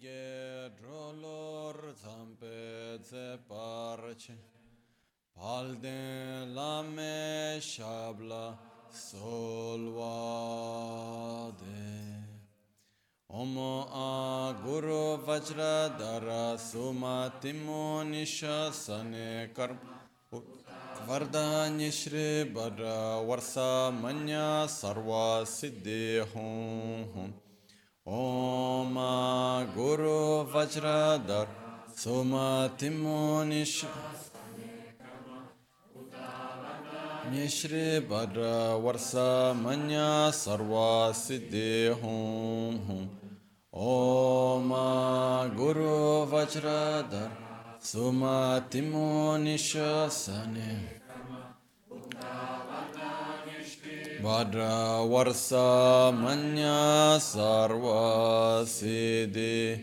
Gelge drolor zampe ze parche Palde lame shabla solvade Om a Guru Vajra Dara Sumatimo Nishasane Karma Vardanya Shri Bara Varsa Manya Sarva Siddhi Hum Hum Om Guru Vajradhar Sumatimo Nish Nishri Bhadra Varsa Manya Sarva Siddhi Hum Hum. Om Guru Vajradhar Sumatimo Siddhi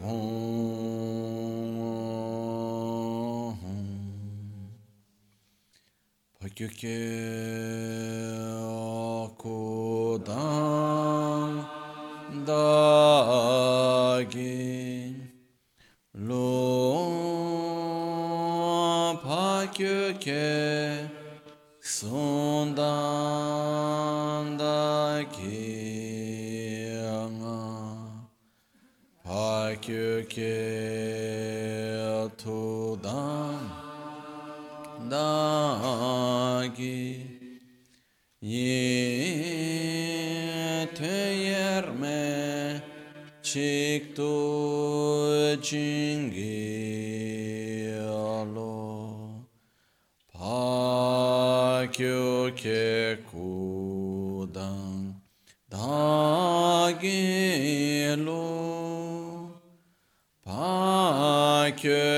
Hum Pakyuke Akudam Dagi Lo Pakyuke Pakyuke Tudam Dagi Ye Teyerme Chiktu Jingi Alo. Pakyo ke kudang dagelo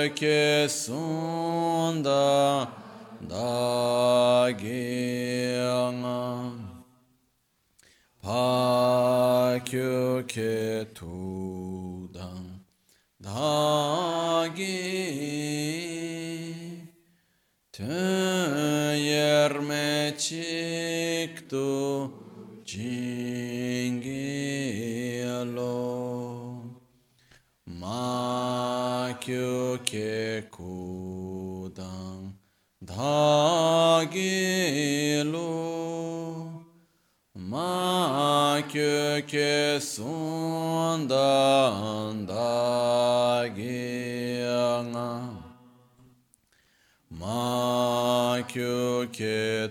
Pakyo ke sunda dagyanga Pakyo ke tudang dagi Töyerme çıktı cingilo Ma ke kudan dagilo Ma ke sundan dagyanga Ma kyo ke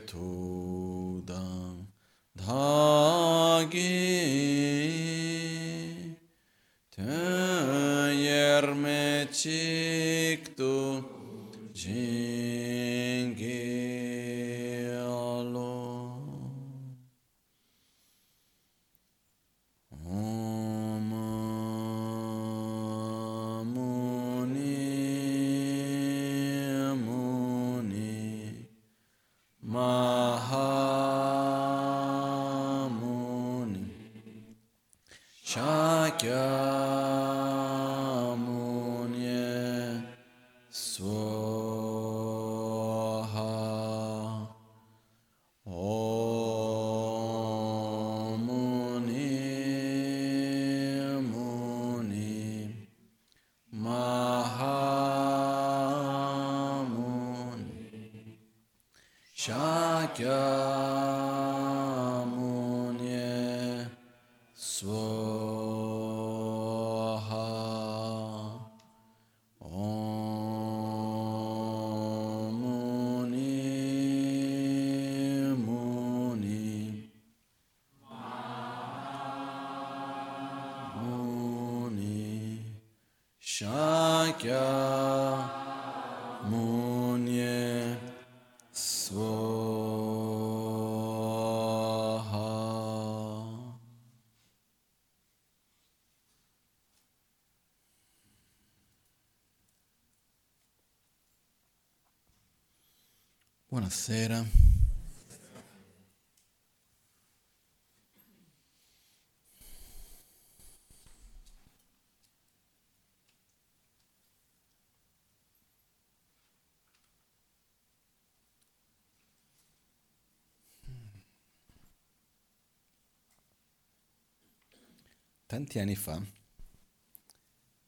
Tanti anni fa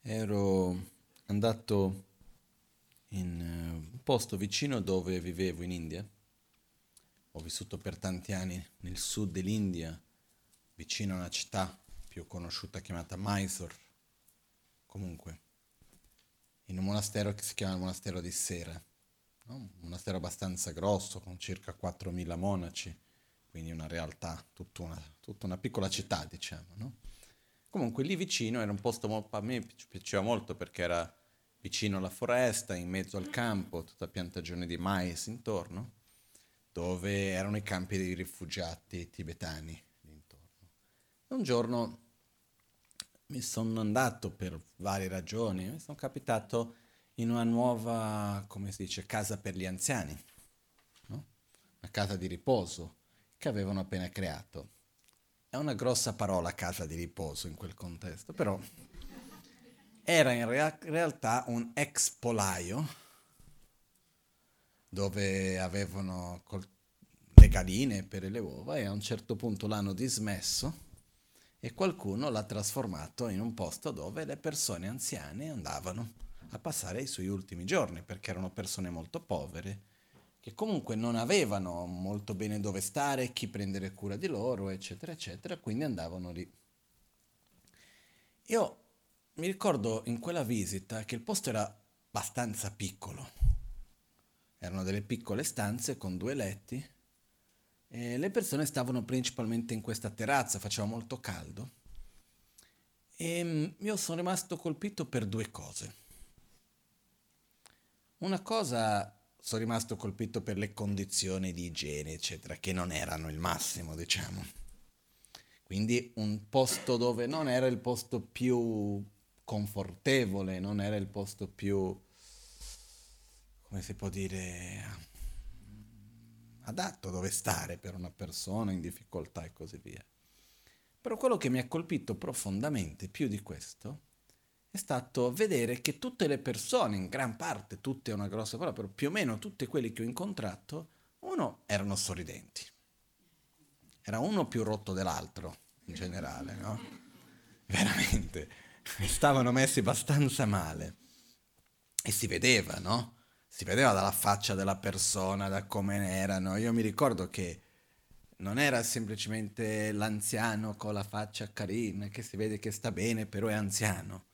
ero andato in eh, un posto vicino dove vivevo in India. Ho vissuto per tanti anni nel sud dell'India, vicino a una città più conosciuta chiamata Mysore. Comunque, in un monastero che si chiama il monastero di Sera, no? un monastero abbastanza grosso con circa 4.000 monaci, quindi una realtà, tutta una, tutta una piccola città diciamo. No? Comunque lì vicino era un posto molto, a me piaceva molto perché era vicino alla foresta, in mezzo al campo, tutta piantagione di mais intorno, dove erano i campi dei rifugiati tibetani intorno. Un giorno mi sono andato per varie ragioni, mi sono capitato in una nuova, come si dice, casa per gli anziani, no? una casa di riposo che avevano appena creato. È una grossa parola casa di riposo in quel contesto, però era in rea- realtà un ex polaio dove avevano col- le galline per le uova e a un certo punto l'hanno dismesso e qualcuno l'ha trasformato in un posto dove le persone anziane andavano a passare i suoi ultimi giorni perché erano persone molto povere che comunque non avevano molto bene dove stare, chi prendere cura di loro, eccetera, eccetera, quindi andavano lì. Io mi ricordo in quella visita che il posto era abbastanza piccolo. Erano delle piccole stanze con due letti e le persone stavano principalmente in questa terrazza, faceva molto caldo. E mm, io sono rimasto colpito per due cose. Una cosa sono rimasto colpito per le condizioni di igiene, eccetera, che non erano il massimo, diciamo. Quindi un posto dove non era il posto più confortevole, non era il posto più, come si può dire, adatto dove stare per una persona in difficoltà e così via. Però quello che mi ha colpito profondamente più di questo è stato vedere che tutte le persone, in gran parte, tutte è una grossa parola, però più o meno tutti quelli che ho incontrato, uno erano sorridenti. Era uno più rotto dell'altro, in generale, no? Veramente stavano messi abbastanza male. E si vedeva, no? Si vedeva dalla faccia della persona, da come erano. Io mi ricordo che non era semplicemente l'anziano con la faccia carina, che si vede che sta bene, però è anziano.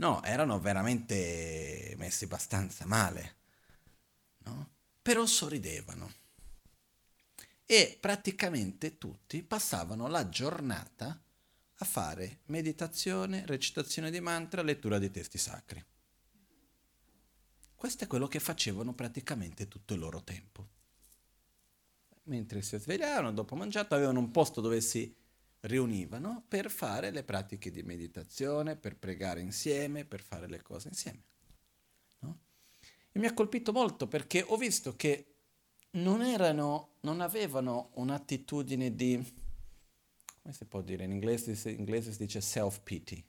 No, erano veramente messi abbastanza male, no? Però sorridevano. E praticamente tutti passavano la giornata a fare meditazione, recitazione di mantra, lettura di testi sacri. Questo è quello che facevano praticamente tutto il loro tempo. Mentre si svegliavano, dopo mangiato, avevano un posto dove si riunivano per fare le pratiche di meditazione, per pregare insieme, per fare le cose insieme. No? E mi ha colpito molto perché ho visto che non erano, non avevano un'attitudine di come si può dire? In inglese, in inglese si dice self-pity.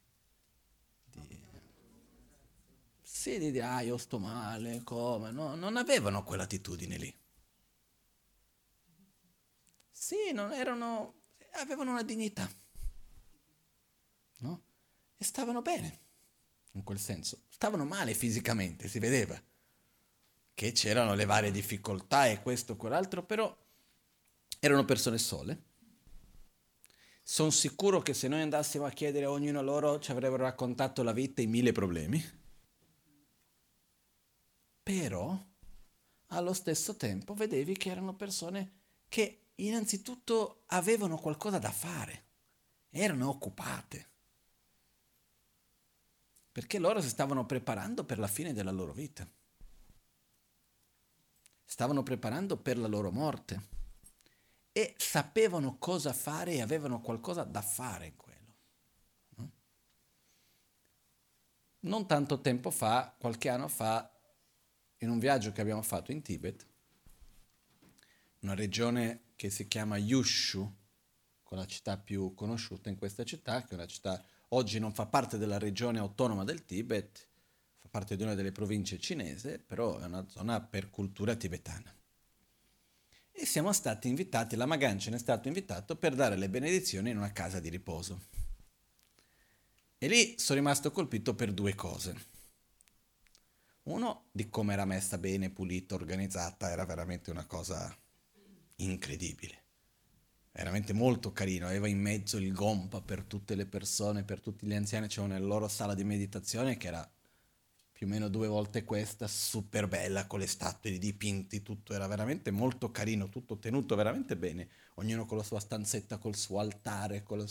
Di, sì, di dire, ah, io sto male, come? No, non avevano quell'attitudine lì. Sì, non erano, avevano una dignità. No? E stavano bene, in quel senso. Stavano male fisicamente, si vedeva. Che c'erano le varie difficoltà e questo e quell'altro, però erano persone sole sono sicuro che se noi andassimo a chiedere a ognuno loro ci avrebbero raccontato la vita e i mille problemi. Però allo stesso tempo vedevi che erano persone che innanzitutto avevano qualcosa da fare, erano occupate, perché loro si stavano preparando per la fine della loro vita, stavano preparando per la loro morte. E sapevano cosa fare e avevano qualcosa da fare in quello. Non tanto tempo fa, qualche anno fa, in un viaggio che abbiamo fatto in Tibet, una regione che si chiama Yushu, con la città più conosciuta in questa città, che è una città oggi non fa parte della regione autonoma del Tibet, fa parte di una delle province cinese, però è una zona per cultura tibetana e siamo stati invitati, la Magan ce n'è stato invitato per dare le benedizioni in una casa di riposo. E lì sono rimasto colpito per due cose. Uno, di come era messa bene, pulita, organizzata, era veramente una cosa incredibile. Veramente molto carino, aveva in mezzo il gompa per tutte le persone, per tutti gli anziani, c'era una loro sala di meditazione che era più o meno due volte questa, super bella, con le statue, i dipinti, tutto era veramente molto carino, tutto tenuto veramente bene, ognuno con la sua stanzetta, col suo altare, con la,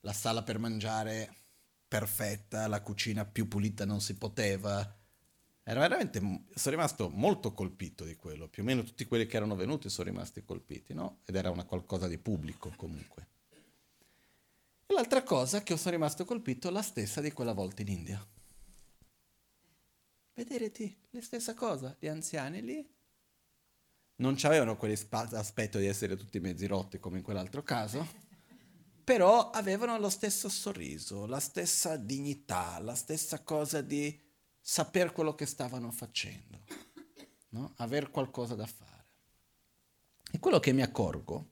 la sala per mangiare perfetta, la cucina più pulita non si poteva, era veramente, sono rimasto molto colpito di quello, più o meno tutti quelli che erano venuti sono rimasti colpiti, no? Ed era una qualcosa di pubblico comunque. E l'altra cosa che sono rimasto colpito è la stessa di quella volta in India. Vedete, la stessa cosa, gli anziani lì non avevano quell'aspetto di essere tutti mezzi rotti come in quell'altro caso, però avevano lo stesso sorriso, la stessa dignità, la stessa cosa di saper quello che stavano facendo, no? aver qualcosa da fare. E quello che mi accorgo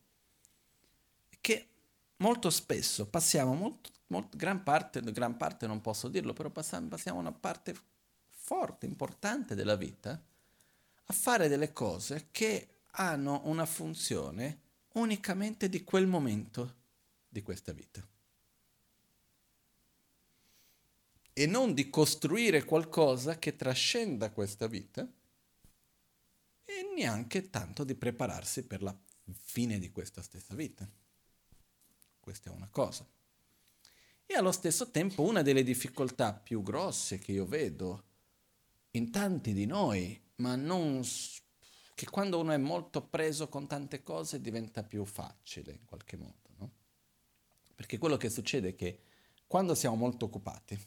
è che molto spesso passiamo, molto, molto, gran, parte, gran parte non posso dirlo, però passiamo, una parte forte, importante della vita a fare delle cose che hanno una funzione unicamente di quel momento di questa vita. E non di costruire qualcosa che trascenda questa vita e neanche tanto di prepararsi per la fine di questa stessa vita. Questa è una cosa. E allo stesso tempo una delle difficoltà più grosse che io vedo in tanti di noi, ma non che quando uno è molto preso con tante cose diventa più facile in qualche modo, no? Perché quello che succede è che quando siamo molto occupati,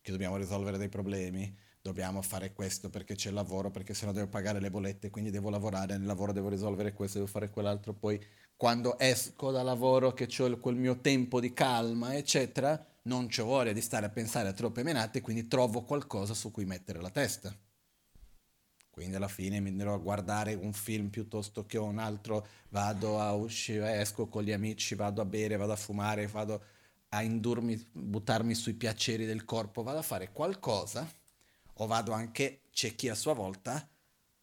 che dobbiamo risolvere dei problemi, dobbiamo fare questo perché c'è il lavoro, perché sennò devo pagare le bollette, quindi devo lavorare, nel lavoro devo risolvere questo, devo fare quell'altro, poi quando esco da lavoro che ho quel mio tempo di calma, eccetera, non ho voglia di stare a pensare a troppe menate, quindi trovo qualcosa su cui mettere la testa. Quindi alla fine mi andrò a guardare un film piuttosto che un altro, vado a uscire, esco con gli amici, vado a bere, vado a fumare, vado a indurmi, buttarmi sui piaceri del corpo, vado a fare qualcosa o vado anche, c'è chi a sua volta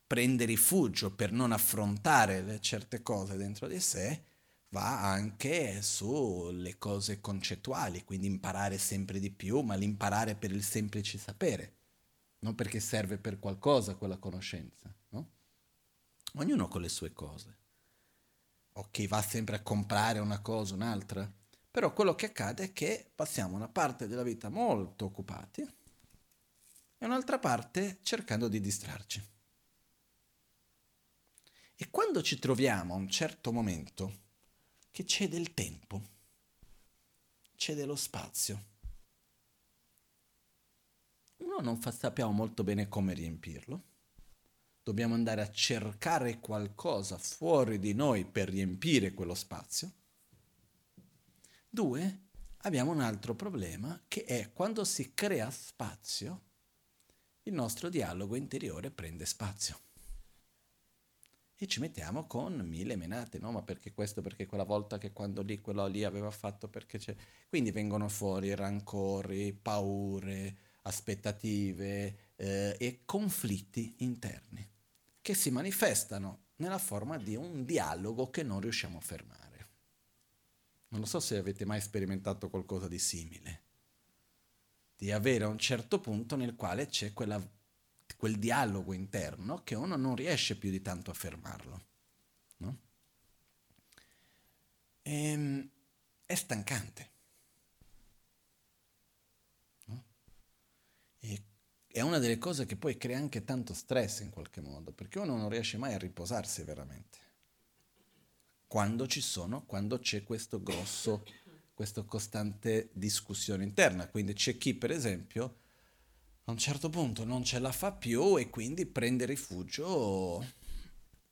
prende rifugio per non affrontare certe cose dentro di sé, va anche sulle cose concettuali, quindi imparare sempre di più, ma l'imparare per il semplice sapere, non perché serve per qualcosa quella conoscenza, no? Ognuno con le sue cose. O chi va sempre a comprare una cosa, un'altra però quello che accade è che passiamo una parte della vita molto occupati e un'altra parte cercando di distrarci. E quando ci troviamo a un certo momento che c'è del tempo, c'è dello spazio, uno non fa, sappiamo molto bene come riempirlo, dobbiamo andare a cercare qualcosa fuori di noi per riempire quello spazio Due, abbiamo un altro problema che è quando si crea spazio, il nostro dialogo interiore prende spazio. E ci mettiamo con mille menate, no? Ma perché questo, perché quella volta che quando lì, quello lì aveva fatto, perché c'è... Quindi vengono fuori rancori, paure, aspettative eh, e conflitti interni che si manifestano nella forma di un dialogo che non riusciamo a fermare. Non so se avete mai sperimentato qualcosa di simile, di avere un certo punto nel quale c'è quella, quel dialogo interno che uno non riesce più di tanto a fermarlo. No? E, ehm, è stancante. No? E è una delle cose che poi crea anche tanto stress in qualche modo, perché uno non riesce mai a riposarsi veramente quando ci sono, quando c'è questo grosso, questa costante discussione interna. Quindi c'è chi, per esempio, a un certo punto non ce la fa più e quindi prende rifugio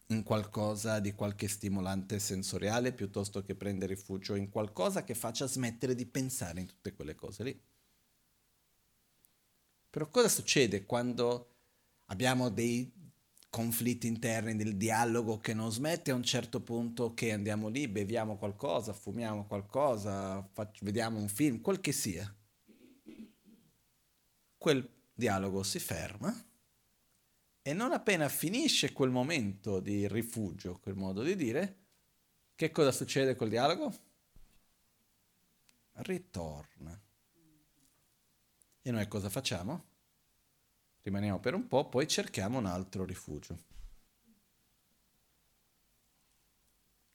in qualcosa di qualche stimolante sensoriale piuttosto che prende rifugio in qualcosa che faccia smettere di pensare in tutte quelle cose lì. Però cosa succede quando abbiamo dei conflitti interni, del dialogo che non smette, a un certo punto che andiamo lì, beviamo qualcosa, fumiamo qualcosa, fac- vediamo un film, quel che sia. Quel dialogo si ferma e non appena finisce quel momento di rifugio, quel modo di dire, che cosa succede col dialogo? Ritorna. E noi cosa facciamo? Rimaniamo per un po', poi cerchiamo un altro rifugio.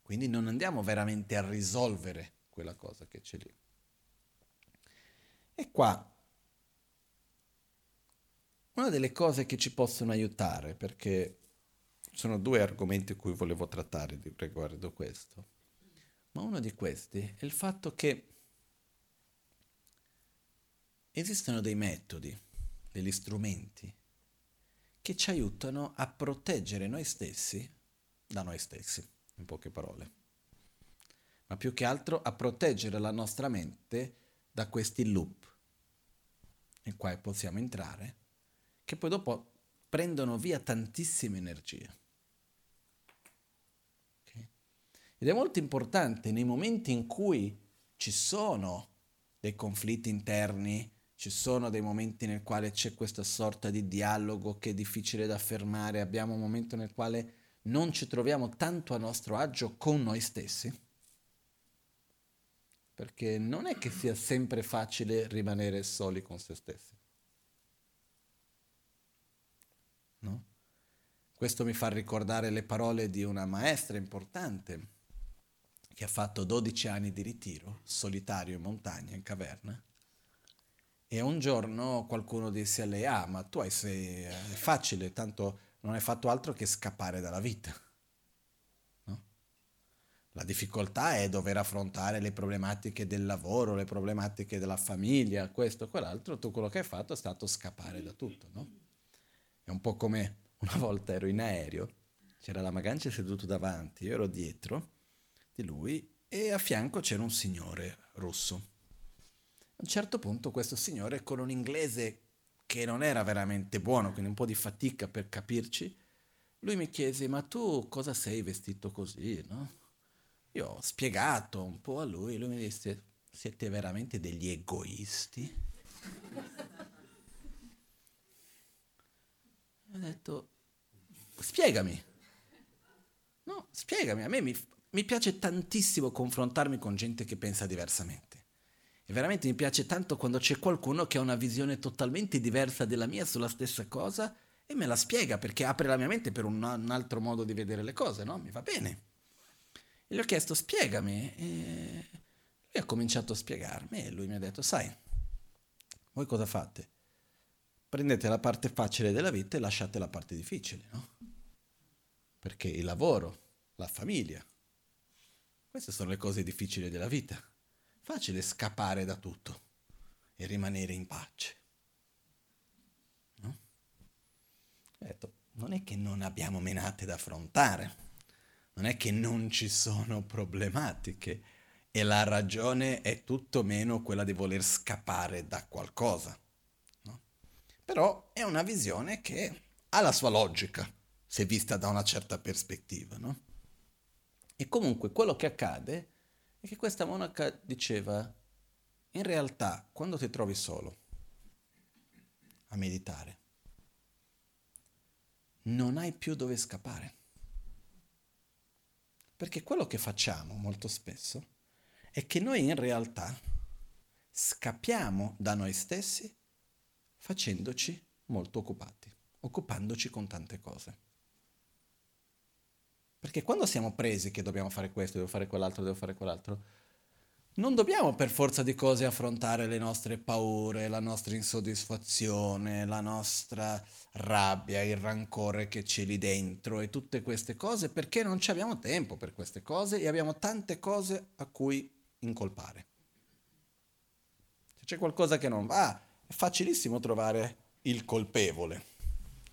Quindi non andiamo veramente a risolvere quella cosa che c'è lì. E qua una delle cose che ci possono aiutare, perché sono due argomenti cui volevo trattare riguardo questo, ma uno di questi è il fatto che esistono dei metodi degli strumenti che ci aiutano a proteggere noi stessi da noi stessi, in poche parole. Ma più che altro a proteggere la nostra mente da questi loop in cui possiamo entrare, che poi dopo prendono via tantissime energie. Okay? Ed è molto importante nei momenti in cui ci sono dei conflitti interni, ci sono dei momenti nel quale c'è questa sorta di dialogo che è difficile da affermare, abbiamo un momento nel quale non ci troviamo tanto a nostro agio con noi stessi, perché non è che sia sempre facile rimanere soli con se stessi. No? Questo mi fa ricordare le parole di una maestra importante che ha fatto 12 anni di ritiro, solitario in montagna, in caverna, e un giorno qualcuno disse a lei, ah, ma tu hai sei, è facile, tanto non hai fatto altro che scappare dalla vita. No? La difficoltà è dover affrontare le problematiche del lavoro, le problematiche della famiglia, questo, quell'altro, tu quello che hai fatto è stato scappare da tutto, no? È un po' come una volta ero in aereo, c'era la Magancia seduto davanti, io ero dietro di lui e a fianco c'era un signore russo a un certo punto questo signore con un inglese che non era veramente buono, quindi un po' di fatica per capirci, lui mi chiese, ma tu cosa sei vestito così, no? Io ho spiegato un po' a lui, lui mi disse, siete veramente degli egoisti? ho detto, spiegami. No, spiegami, a me mi, mi piace tantissimo confrontarmi con gente che pensa diversamente. E veramente mi piace tanto quando c'è qualcuno che ha una visione totalmente diversa della mia sulla stessa cosa e me la spiega perché apre la mia mente per un, un altro modo di vedere le cose, no? Mi va bene. E gli ho chiesto spiegami e lui ha cominciato a spiegarmi e lui mi ha detto sai, voi cosa fate? Prendete la parte facile della vita e lasciate la parte difficile, no? Perché il lavoro, la famiglia, queste sono le cose difficili della vita. Facile scappare da tutto e rimanere in pace. No? Detto, non è che non abbiamo menate da affrontare, non è che non ci sono problematiche e la ragione è tutto meno quella di voler scappare da qualcosa. No? Però è una visione che ha la sua logica, se vista da una certa prospettiva. No? E comunque quello che accade è che questa monaca diceva, in realtà quando ti trovi solo a meditare, non hai più dove scappare. Perché quello che facciamo molto spesso è che noi in realtà scappiamo da noi stessi facendoci molto occupati, occupandoci con tante cose. Perché quando siamo presi che dobbiamo fare questo, devo fare quell'altro, devo fare quell'altro, non dobbiamo per forza di cose affrontare le nostre paure, la nostra insoddisfazione, la nostra rabbia, il rancore che c'è lì dentro e tutte queste cose perché non abbiamo tempo per queste cose e abbiamo tante cose a cui incolpare. Se c'è qualcosa che non va, è facilissimo trovare il colpevole.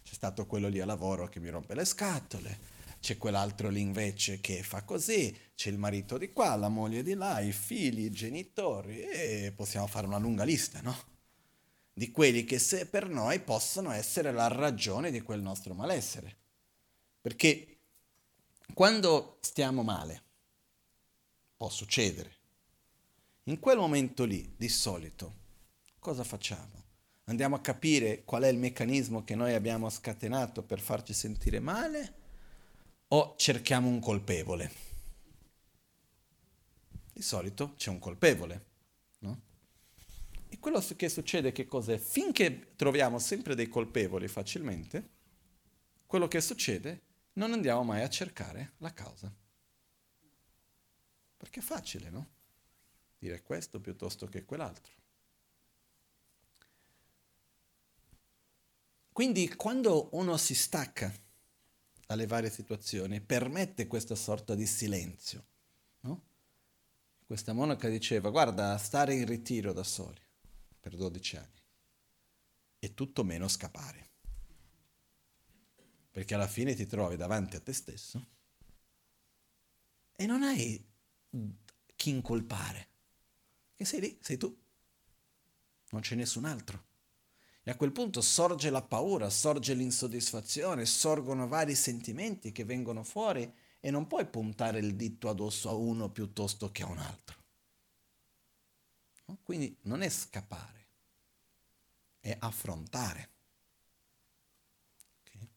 C'è stato quello lì a lavoro che mi rompe le scatole, c'è quell'altro lì invece che fa così, c'è il marito di qua, la moglie di là, i figli, i genitori e possiamo fare una lunga lista, no? Di quelli che se per noi possono essere la ragione di quel nostro malessere. Perché quando stiamo male, può succedere, in quel momento lì, di solito, cosa facciamo? Andiamo a capire qual è il meccanismo che noi abbiamo scatenato per farci sentire male o cerchiamo un colpevole? Di solito c'è un colpevole, no? E quello che succede che cos'è? Finché troviamo sempre dei colpevoli facilmente, quello che succede non andiamo mai a cercare la causa. Perché è facile, no? Dire questo piuttosto che quell'altro. Quindi quando uno si stacca dalle varie situazioni, permette questa sorta di silenzio. No? Questa monaca diceva, guarda, stare in ritiro da soli per 12 anni è tutto meno scappare. Perché alla fine ti trovi davanti a te stesso e non hai chi incolpare. Che sei lì, sei tu. Non c'è nessun altro. E a quel punto sorge la paura, sorge l'insoddisfazione, sorgono vari sentimenti che vengono fuori e non puoi puntare il dito addosso a uno piuttosto che a un altro. No? Quindi non è scappare, è affrontare. Okay?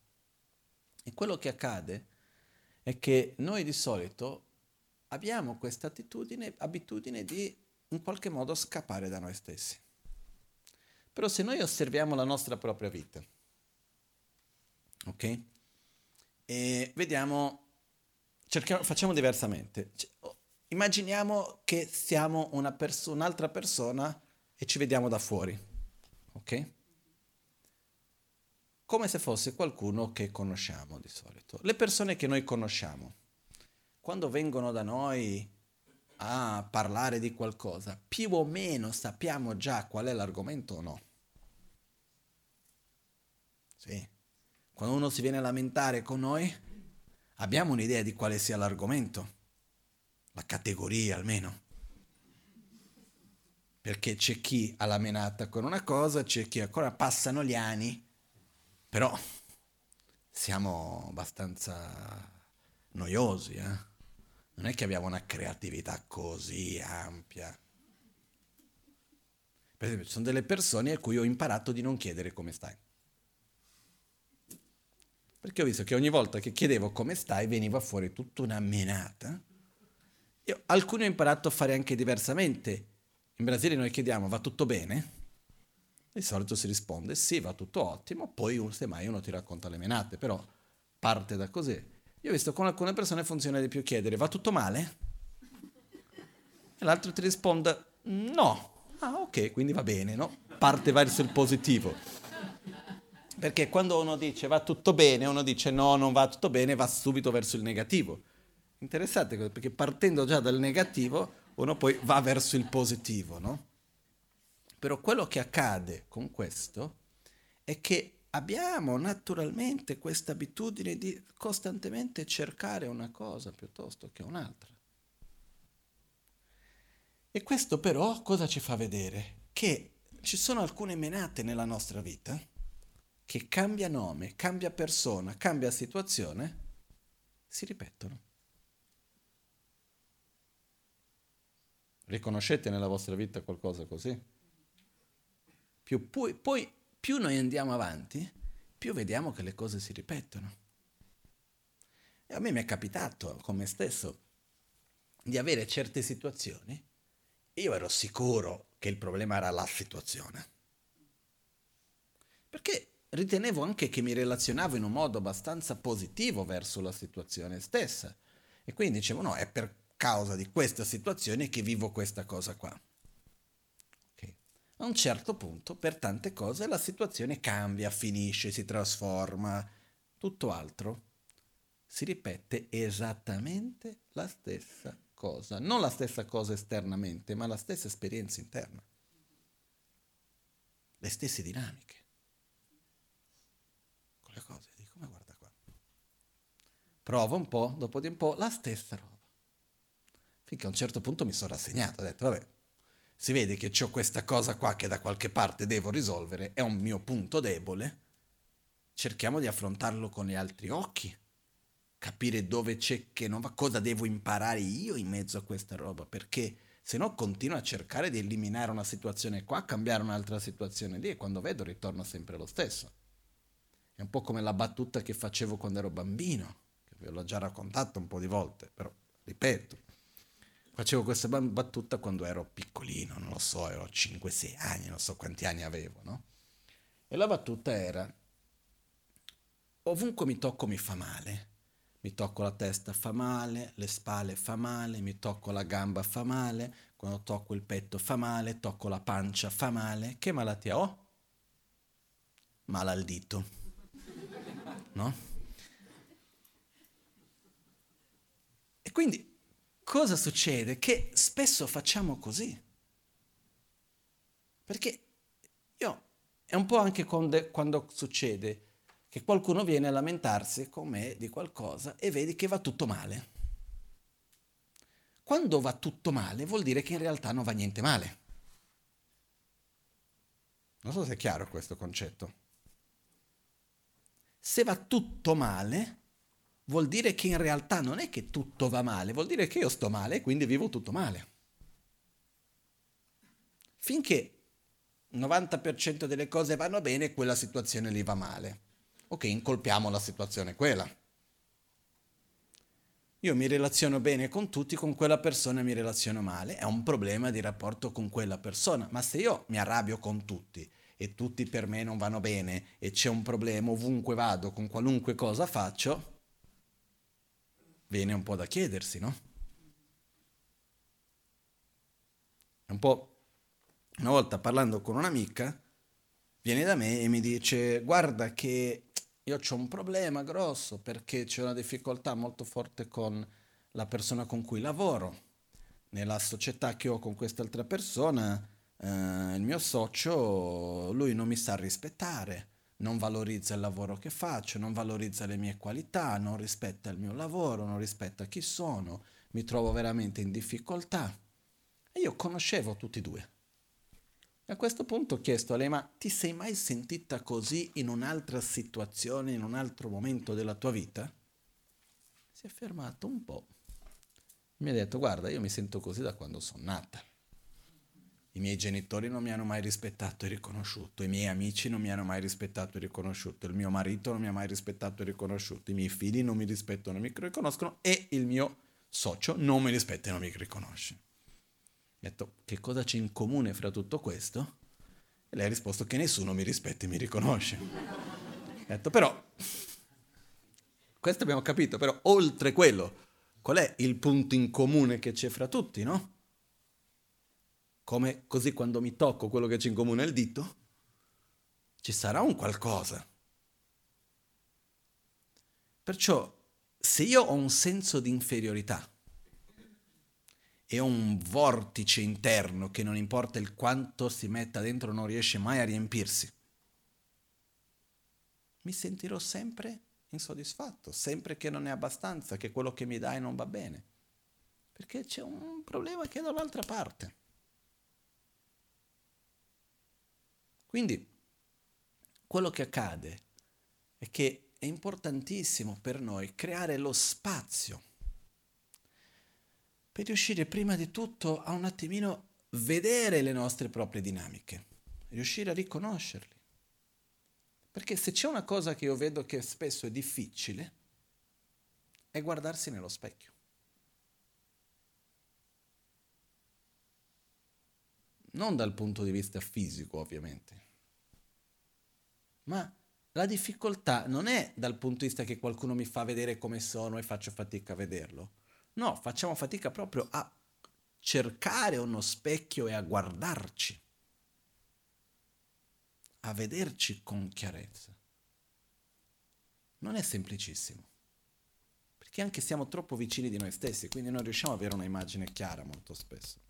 E quello che accade è che noi di solito abbiamo questa attitudine, abitudine di in qualche modo scappare da noi stessi. Però se noi osserviamo la nostra propria vita, ok? E vediamo, cerchiamo, facciamo diversamente. Oh, immaginiamo che siamo una perso- un'altra persona e ci vediamo da fuori, ok? Come se fosse qualcuno che conosciamo di solito. Le persone che noi conosciamo, quando vengono da noi a parlare di qualcosa, più o meno sappiamo già qual è l'argomento o no. Sì. Quando uno si viene a lamentare con noi, abbiamo un'idea di quale sia l'argomento, la categoria almeno. Perché c'è chi ha la menata con una cosa, c'è chi ancora passano gli anni, però siamo abbastanza noiosi, eh? Non è che abbiamo una creatività così ampia. Per esempio, ci sono delle persone a cui ho imparato di non chiedere come stai. Perché ho visto che ogni volta che chiedevo come stai veniva fuori tutta una menata. Io, alcuni ho imparato a fare anche diversamente. In Brasile noi chiediamo va tutto bene? Di solito si risponde sì, va tutto ottimo, poi semmai uno ti racconta le menate, però parte da così. Io ho visto con alcune persone funziona di più chiedere va tutto male? E l'altro ti risponde no. Ah ok, quindi va bene, no? Parte verso il positivo. Perché quando uno dice va tutto bene, uno dice no, non va tutto bene, va subito verso il negativo. Interessante perché partendo già dal negativo uno poi va verso il positivo, no? Però quello che accade con questo è che abbiamo naturalmente questa abitudine di costantemente cercare una cosa piuttosto che un'altra. E questo però cosa ci fa vedere? Che ci sono alcune menate nella nostra vita che cambia nome, cambia persona, cambia situazione, si ripetono. Riconoscete nella vostra vita qualcosa così? Più, poi, poi più noi andiamo avanti, più vediamo che le cose si ripetono. E a me mi è capitato, con me stesso, di avere certe situazioni e io ero sicuro che il problema era la situazione. Perché ritenevo anche che mi relazionavo in un modo abbastanza positivo verso la situazione stessa. E quindi dicevo, no, è per causa di questa situazione che vivo questa cosa qua. A un certo punto, per tante cose, la situazione cambia, finisce, si trasforma, tutto altro. Si ripete esattamente la stessa cosa, non la stessa cosa esternamente, ma la stessa esperienza interna. Le stesse dinamiche. Con le cose, dico, ma guarda qua. Provo un po', dopo di un po', la stessa roba. Finché a un certo punto mi sono rassegnato, ho detto, vabbè, si vede che ho questa cosa qua che da qualche parte devo risolvere, è un mio punto debole, cerchiamo di affrontarlo con gli altri occhi capire dove c'è che non va, cosa devo imparare io in mezzo a questa roba, perché se no continuo a cercare di eliminare una situazione qua, cambiare un'altra situazione lì e quando vedo ritorno sempre lo stesso. È un po' come la battuta che facevo quando ero bambino, che ve l'ho già raccontato un po' di volte, però ripeto, facevo questa battuta quando ero piccolino, non lo so, ero 5-6 anni, non so quanti anni avevo, no? E la battuta era, ovunque mi tocco mi fa male, mi tocco la testa fa male, le spalle fa male, mi tocco la gamba fa male, quando tocco il petto fa male, tocco la pancia fa male, che malattia ho? Male al dito no? E quindi cosa succede? Che spesso facciamo così. Perché io, è un po' anche quando, quando succede che qualcuno viene a lamentarsi con me di qualcosa e vedi che va tutto male. Quando va tutto male vuol dire che in realtà non va niente male. Non so se è chiaro questo concetto. Se va tutto male, vuol dire che in realtà non è che tutto va male, vuol dire che io sto male e quindi vivo tutto male. Finché il 90% delle cose vanno bene, quella situazione lì va male. Ok, incolpiamo la situazione quella. Io mi relaziono bene con tutti, con quella persona mi relaziono male, è un problema di rapporto con quella persona, ma se io mi arrabbio con tutti e tutti per me non vanno bene e c'è un problema ovunque vado, con qualunque cosa faccio, viene un po' da chiedersi, no? Un po' una volta parlando con un'amica, viene da me e mi dice guarda che io ho un problema grosso perché c'è una difficoltà molto forte con la persona con cui lavoro. Nella società che ho con quest'altra persona eh, il mio socio, lui non mi sa rispettare, non valorizza il lavoro che faccio, non valorizza le mie qualità, non rispetta il mio lavoro, non rispetta chi sono, mi trovo veramente in difficoltà. E io conoscevo tutti e due. A questo punto ho chiesto a lei, ma ti sei mai sentita così in un'altra situazione, in un altro momento della tua vita? Si è fermato un po'. Mi ha detto, guarda, io mi sento così da quando sono nata. I miei genitori non mi hanno mai rispettato e riconosciuto, i miei amici non mi hanno mai rispettato e riconosciuto, il mio marito non mi ha mai rispettato e riconosciuto, i miei figli non mi rispettano e mi riconoscono e il mio socio non mi rispetta e non mi riconosce. Ho detto, che cosa c'è in comune fra tutto questo? E lei ha risposto che nessuno mi rispetta e mi riconosce. Ho detto, però, questo abbiamo capito, però oltre quello, qual è il punto in comune che c'è fra tutti, no? Come così quando mi tocco quello che c'è in comune il dito, ci sarà un qualcosa. Perciò se io ho un senso di inferiorità e ho un vortice interno che non importa il quanto si metta dentro non riesce mai a riempirsi, mi sentirò sempre insoddisfatto, sempre che non è abbastanza, che quello che mi dai non va bene, perché c'è un problema che è dall'altra parte. Quindi quello che accade è che è importantissimo per noi creare lo spazio per riuscire prima di tutto a un attimino vedere le nostre proprie dinamiche, riuscire a riconoscerli. Perché se c'è una cosa che io vedo che spesso è difficile, è guardarsi nello specchio. Non dal punto di vista fisico, ovviamente, ma la difficoltà non è dal punto di vista che qualcuno mi fa vedere come sono e faccio fatica a vederlo. No, facciamo fatica proprio a cercare uno specchio e a guardarci, a vederci con chiarezza. Non è semplicissimo, perché anche siamo troppo vicini di noi stessi, quindi non riusciamo ad avere una immagine chiara molto spesso.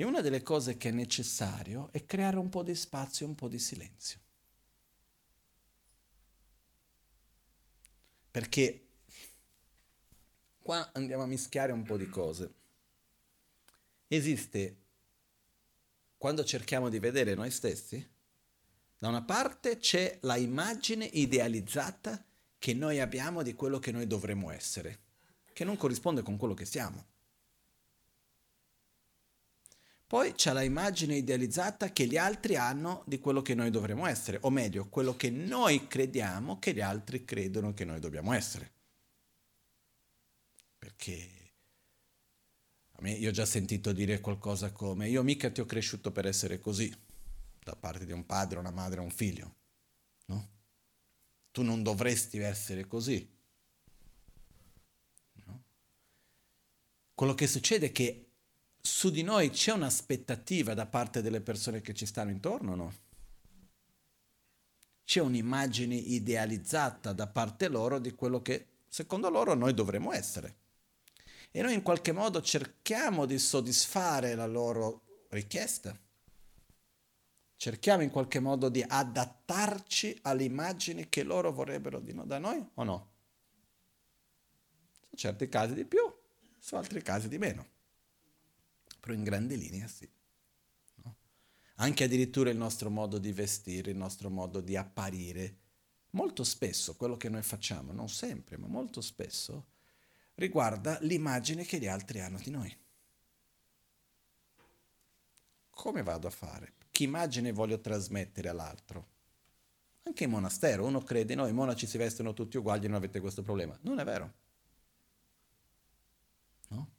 E una delle cose che è necessario è creare un po' di spazio, un po' di silenzio. Perché qua andiamo a mischiare un po' di cose. Esiste, quando cerchiamo di vedere noi stessi, da una parte c'è la immagine idealizzata che noi abbiamo di quello che noi dovremmo essere, che non corrisponde con quello che siamo. Poi c'è la immagine idealizzata che gli altri hanno di quello che noi dovremmo essere, o meglio, quello che noi crediamo che gli altri credono che noi dobbiamo essere. Perché a me, io ho già sentito dire qualcosa come io mica ti ho cresciuto per essere così, da parte di un padre, una madre, un figlio, no? Tu non dovresti essere così. No? Quello che succede è che su di noi c'è un'aspettativa da parte delle persone che ci stanno intorno, no? C'è un'immagine idealizzata da parte loro di quello che secondo loro noi dovremmo essere. E noi in qualche modo cerchiamo di soddisfare la loro richiesta. Cerchiamo in qualche modo di adattarci alle immagini che loro vorrebbero no, da noi o no? In certi casi di più, su altri casi di meno però in grandi linee sì. No? Anche addirittura il nostro modo di vestire, il nostro modo di apparire, molto spesso quello che noi facciamo, non sempre, ma molto spesso, riguarda l'immagine che gli altri hanno di noi. Come vado a fare? Che immagine voglio trasmettere all'altro? Anche in monastero uno crede, no, i monaci si vestono tutti uguali, non avete questo problema. Non è vero. No?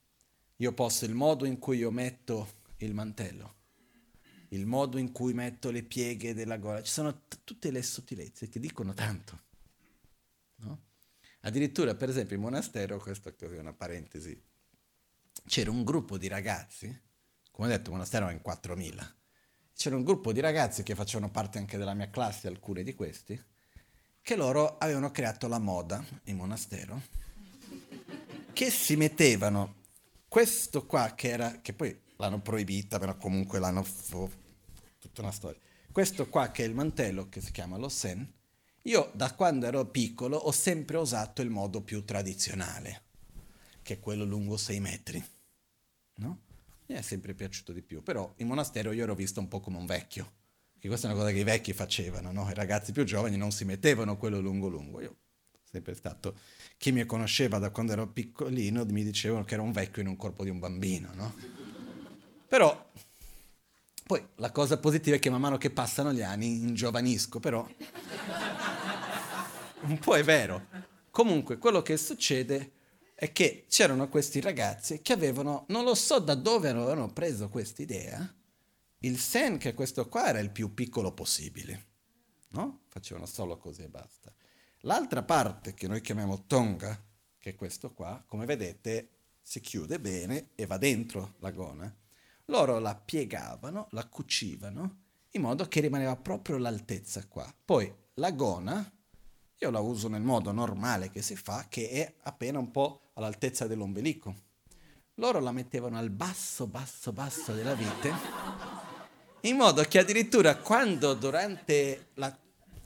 Io posso il modo in cui io metto il mantello, il modo in cui metto le pieghe della gola, ci sono t- tutte le sottilezze che dicono tanto. No? Addirittura, per esempio, in monastero, questa è una parentesi, c'era un gruppo di ragazzi, come ho detto, il monastero è in 4.000, c'era un gruppo di ragazzi che facevano parte anche della mia classe, alcuni di questi, che loro avevano creato la moda in monastero, che si mettevano questo qua che era, che poi l'hanno proibita, però comunque l'hanno, oh, tutta una storia. Questo qua che è il mantello, che si chiama lo sen, io da quando ero piccolo ho sempre usato il modo più tradizionale, che è quello lungo 6 metri, no? Mi è sempre piaciuto di più, però in monastero io ero visto un po' come un vecchio, che questa è una cosa che i vecchi facevano, no? I ragazzi più giovani non si mettevano quello lungo lungo, io sempre stato chi mi conosceva da quando ero piccolino mi dicevano che era un vecchio in un corpo di un bambino, no? Però poi la cosa positiva è che man mano che passano gli anni ingiovanisco, però un po' è vero. Comunque quello che succede è che c'erano questi ragazzi che avevano, non lo so da dove avevano preso questa idea, il sen che questo qua era il più piccolo possibile, no? Facevano solo così e basta. L'altra parte che noi chiamiamo tonga, che è questo qua, come vedete si chiude bene e va dentro la gona. Loro la piegavano, la cucivano in modo che rimaneva proprio l'altezza qua. Poi la gona, io la uso nel modo normale che si fa, che è appena un po' all'altezza dell'ombelico. Loro la mettevano al basso, basso, basso della vite, in modo che addirittura quando durante la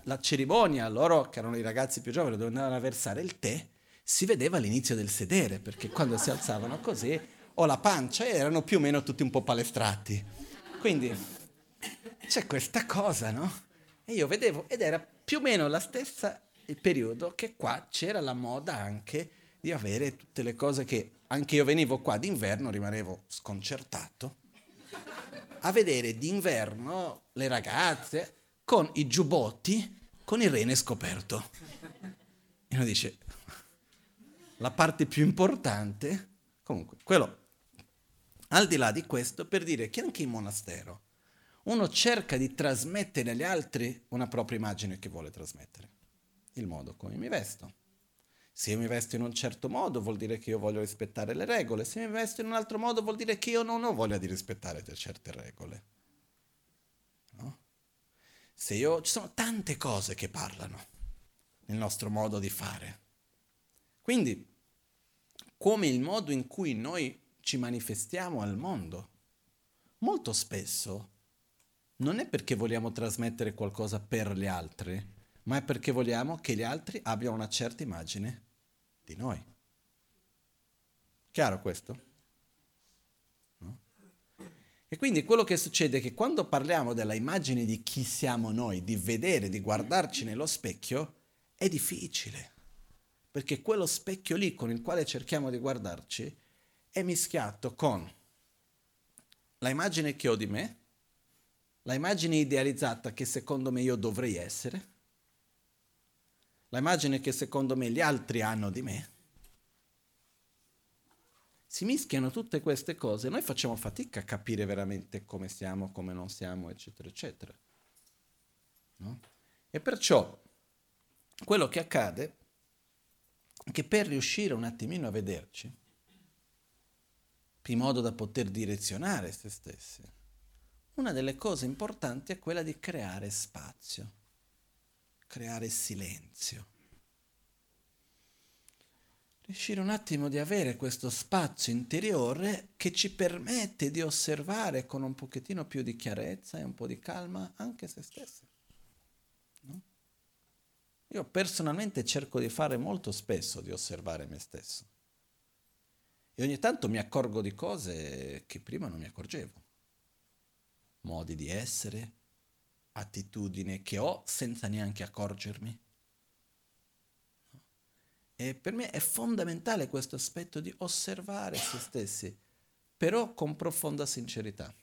la cerimonia, loro che erano i ragazzi più giovani, dovevano versare il tè, si vedeva l'inizio del sedere, perché quando si alzavano così, o la pancia, erano più o meno tutti un po' palestrati. Quindi c'è questa cosa, no? E io vedevo, ed era più o meno la stessa il periodo che qua c'era la moda anche di avere tutte le cose che anche io venivo qua d'inverno, rimanevo sconcertato a vedere d'inverno le ragazze con i giubbotti con il rene scoperto. E uno dice, la parte più importante, comunque, quello, al di là di questo, per dire che anche in monastero uno cerca di trasmettere agli altri una propria immagine che vuole trasmettere, il modo come mi vesto. Se io mi vesto in un certo modo vuol dire che io voglio rispettare le regole, se mi vesto in un altro modo vuol dire che io non ho voglia di rispettare certe regole. Se io, ci sono tante cose che parlano nel nostro modo di fare. Quindi, come il modo in cui noi ci manifestiamo al mondo, molto spesso non è perché vogliamo trasmettere qualcosa per gli altri, ma è perché vogliamo che gli altri abbiano una certa immagine di noi. Chiaro questo? E quindi quello che succede è che quando parliamo della immagine di chi siamo noi, di vedere, di guardarci nello specchio, è difficile. perché quello specchio lì con il quale cerchiamo di guardarci è mischiato con la immagine che ho di me, la immagine idealizzata che secondo me io dovrei essere, la immagine che secondo me gli altri hanno di me. Si mischiano tutte queste cose, noi facciamo fatica a capire veramente come siamo, come non siamo, eccetera, eccetera. No? E perciò quello che accade è che per riuscire un attimino a vederci, in modo da poter direzionare se stessi, una delle cose importanti è quella di creare spazio, creare silenzio. Riuscire un attimo di avere questo spazio interiore che ci permette di osservare con un pochettino più di chiarezza e un po' di calma anche se stessi. No? Io personalmente cerco di fare molto spesso di osservare me stesso. E ogni tanto mi accorgo di cose che prima non mi accorgevo. Modi di essere, attitudini che ho senza neanche accorgermi. E per me è fondamentale questo aspetto di osservare se stessi, però con profonda sincerità.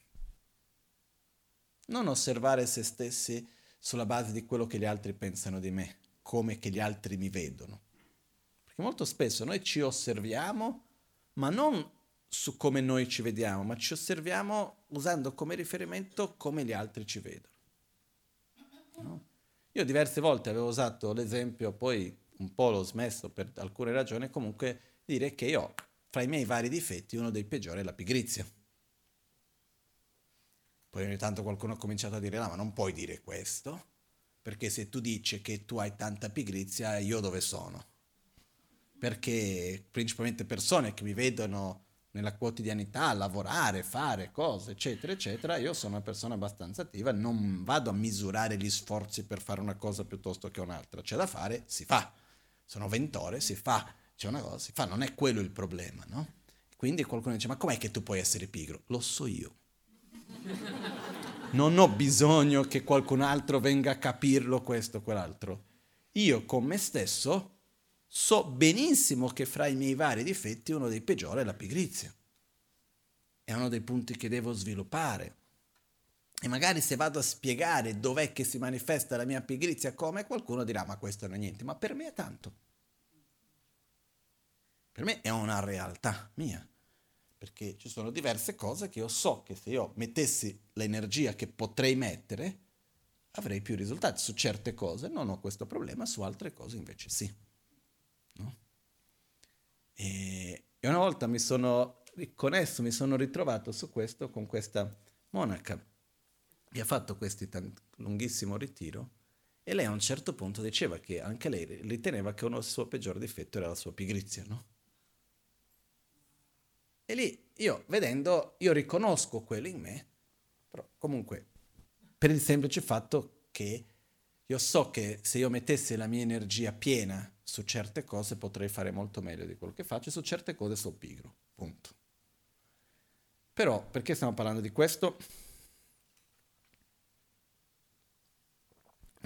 Non osservare se stessi sulla base di quello che gli altri pensano di me, come che gli altri mi vedono. Perché molto spesso noi ci osserviamo, ma non su come noi ci vediamo, ma ci osserviamo usando come riferimento come gli altri ci vedono. No? Io diverse volte avevo usato l'esempio, poi un po' l'ho smesso per alcune ragioni, comunque dire che io, fra i miei vari difetti, uno dei peggiori è la pigrizia. Poi ogni tanto qualcuno ha cominciato a dire, no, ma non puoi dire questo, perché se tu dici che tu hai tanta pigrizia, io dove sono? Perché principalmente persone che mi vedono nella quotidianità, lavorare, fare cose, eccetera, eccetera, io sono una persona abbastanza attiva, non vado a misurare gli sforzi per fare una cosa piuttosto che un'altra. C'è da fare, si fa. Sono ventore, si fa. C'è una cosa, si fa. Non è quello il problema, no? Quindi qualcuno dice, ma com'è che tu puoi essere pigro? Lo so io. Non ho bisogno che qualcun altro venga a capirlo questo o quell'altro. Io con me stesso so benissimo che fra i miei vari difetti uno dei peggiori è la pigrizia. È uno dei punti che devo sviluppare. E magari se vado a spiegare dov'è che si manifesta la mia pigrizia, come qualcuno dirà ma questo non è niente, ma per me è tanto. Per me è una realtà mia, perché ci sono diverse cose che io so che se io mettessi l'energia che potrei mettere, avrei più risultati. Su certe cose non ho questo problema, su altre cose invece sì. No? E, una volta mi sono riconnesso, mi sono ritrovato su questo con questa monaca che ha fatto questo lunghissimo ritiro e lei a un certo punto diceva che anche lei riteneva che uno del suoi peggiori difetti era la sua pigrizia, no? E lì io vedendo, io riconosco quello in me, però comunque per il semplice fatto che io so che se io mettessi la mia energia piena su certe cose potrei fare molto meglio di quello che faccio, su certe cose sono pigro, punto. Però, perché stiamo parlando di questo?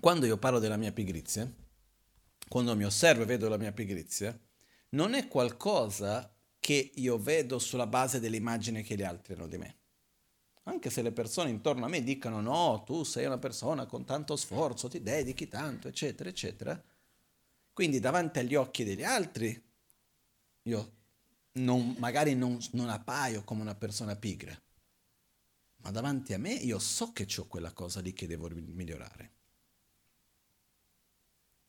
Quando io parlo della mia pigrizia, quando mi osservo e vedo la mia pigrizia, non è qualcosa che io vedo sulla base dell'immagine che gli altri hanno di me. Anche se le persone intorno a me dicono no, tu sei una persona con tanto sforzo, ti dedichi tanto, eccetera, eccetera, quindi davanti agli occhi degli altri io non, magari non, non appaio come una persona pigra, ma davanti a me io so che ho quella cosa lì che devo migliorare.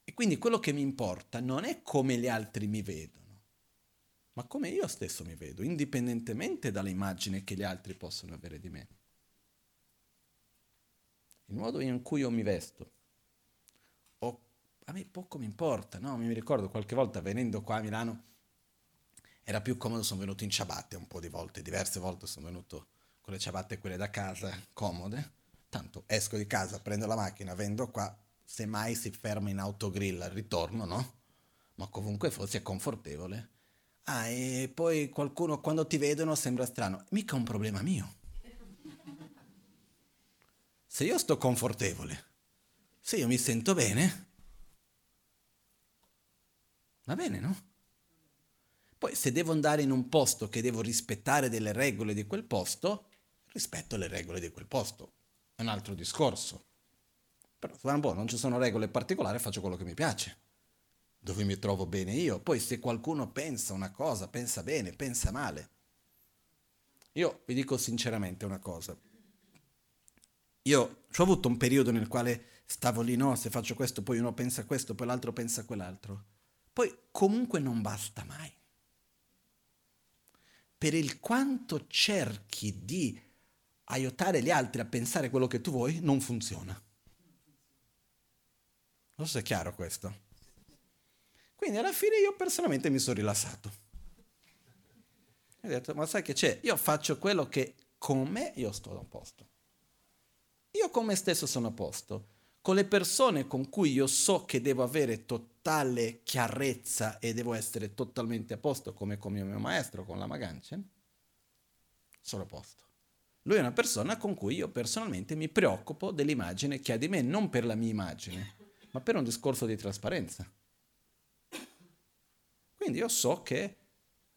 E quindi quello che mi importa non è come gli altri mi vedono, ma come io stesso mi vedo, indipendentemente dall'immagine che gli altri possono avere di me. Il modo in cui io mi vesto, a me poco mi importa, no? Mi ricordo qualche volta venendo qua a Milano era più comodo, sono venuto in ciabatte un po' di volte, diverse volte sono venuto con le ciabatte quelle da casa, comode. Tanto esco di casa, prendo la macchina, vendo qua, se mai si ferma in autogrill al ritorno, no? Ma comunque fosse confortevole. Ah, e poi qualcuno quando ti vedono sembra strano. Mica un problema mio. Se io sto confortevole, se io mi sento bene, Va bene, no? Poi se devo andare in un posto che devo rispettare delle regole di quel posto, rispetto le regole di quel posto. È un altro discorso. Però non ci sono regole particolari, faccio quello che mi piace, dove mi trovo bene io. Poi se qualcuno pensa una cosa, pensa bene, pensa male. Io vi dico sinceramente una cosa. Io ho avuto un periodo nel quale stavo lì, no, se faccio questo, poi uno pensa questo, poi l'altro pensa quell'altro. Poi comunque non basta mai. Per il quanto cerchi di aiutare gli altri a pensare quello che tu vuoi, non funziona. Non so se è chiaro questo. Quindi alla fine io personalmente mi sono rilassato. Ho detto, ma sai che c'è? Io faccio quello che con me io sto a posto. Io con me stesso sono a posto. Con le persone con cui io so che devo avere totale chiarezza e devo essere totalmente a posto, come con il mio maestro, con la Maganchen, sono a posto. Lui è una persona con cui io personalmente mi preoccupo dell'immagine che ha di me, non per la mia immagine, ma per un discorso di trasparenza. Quindi io so che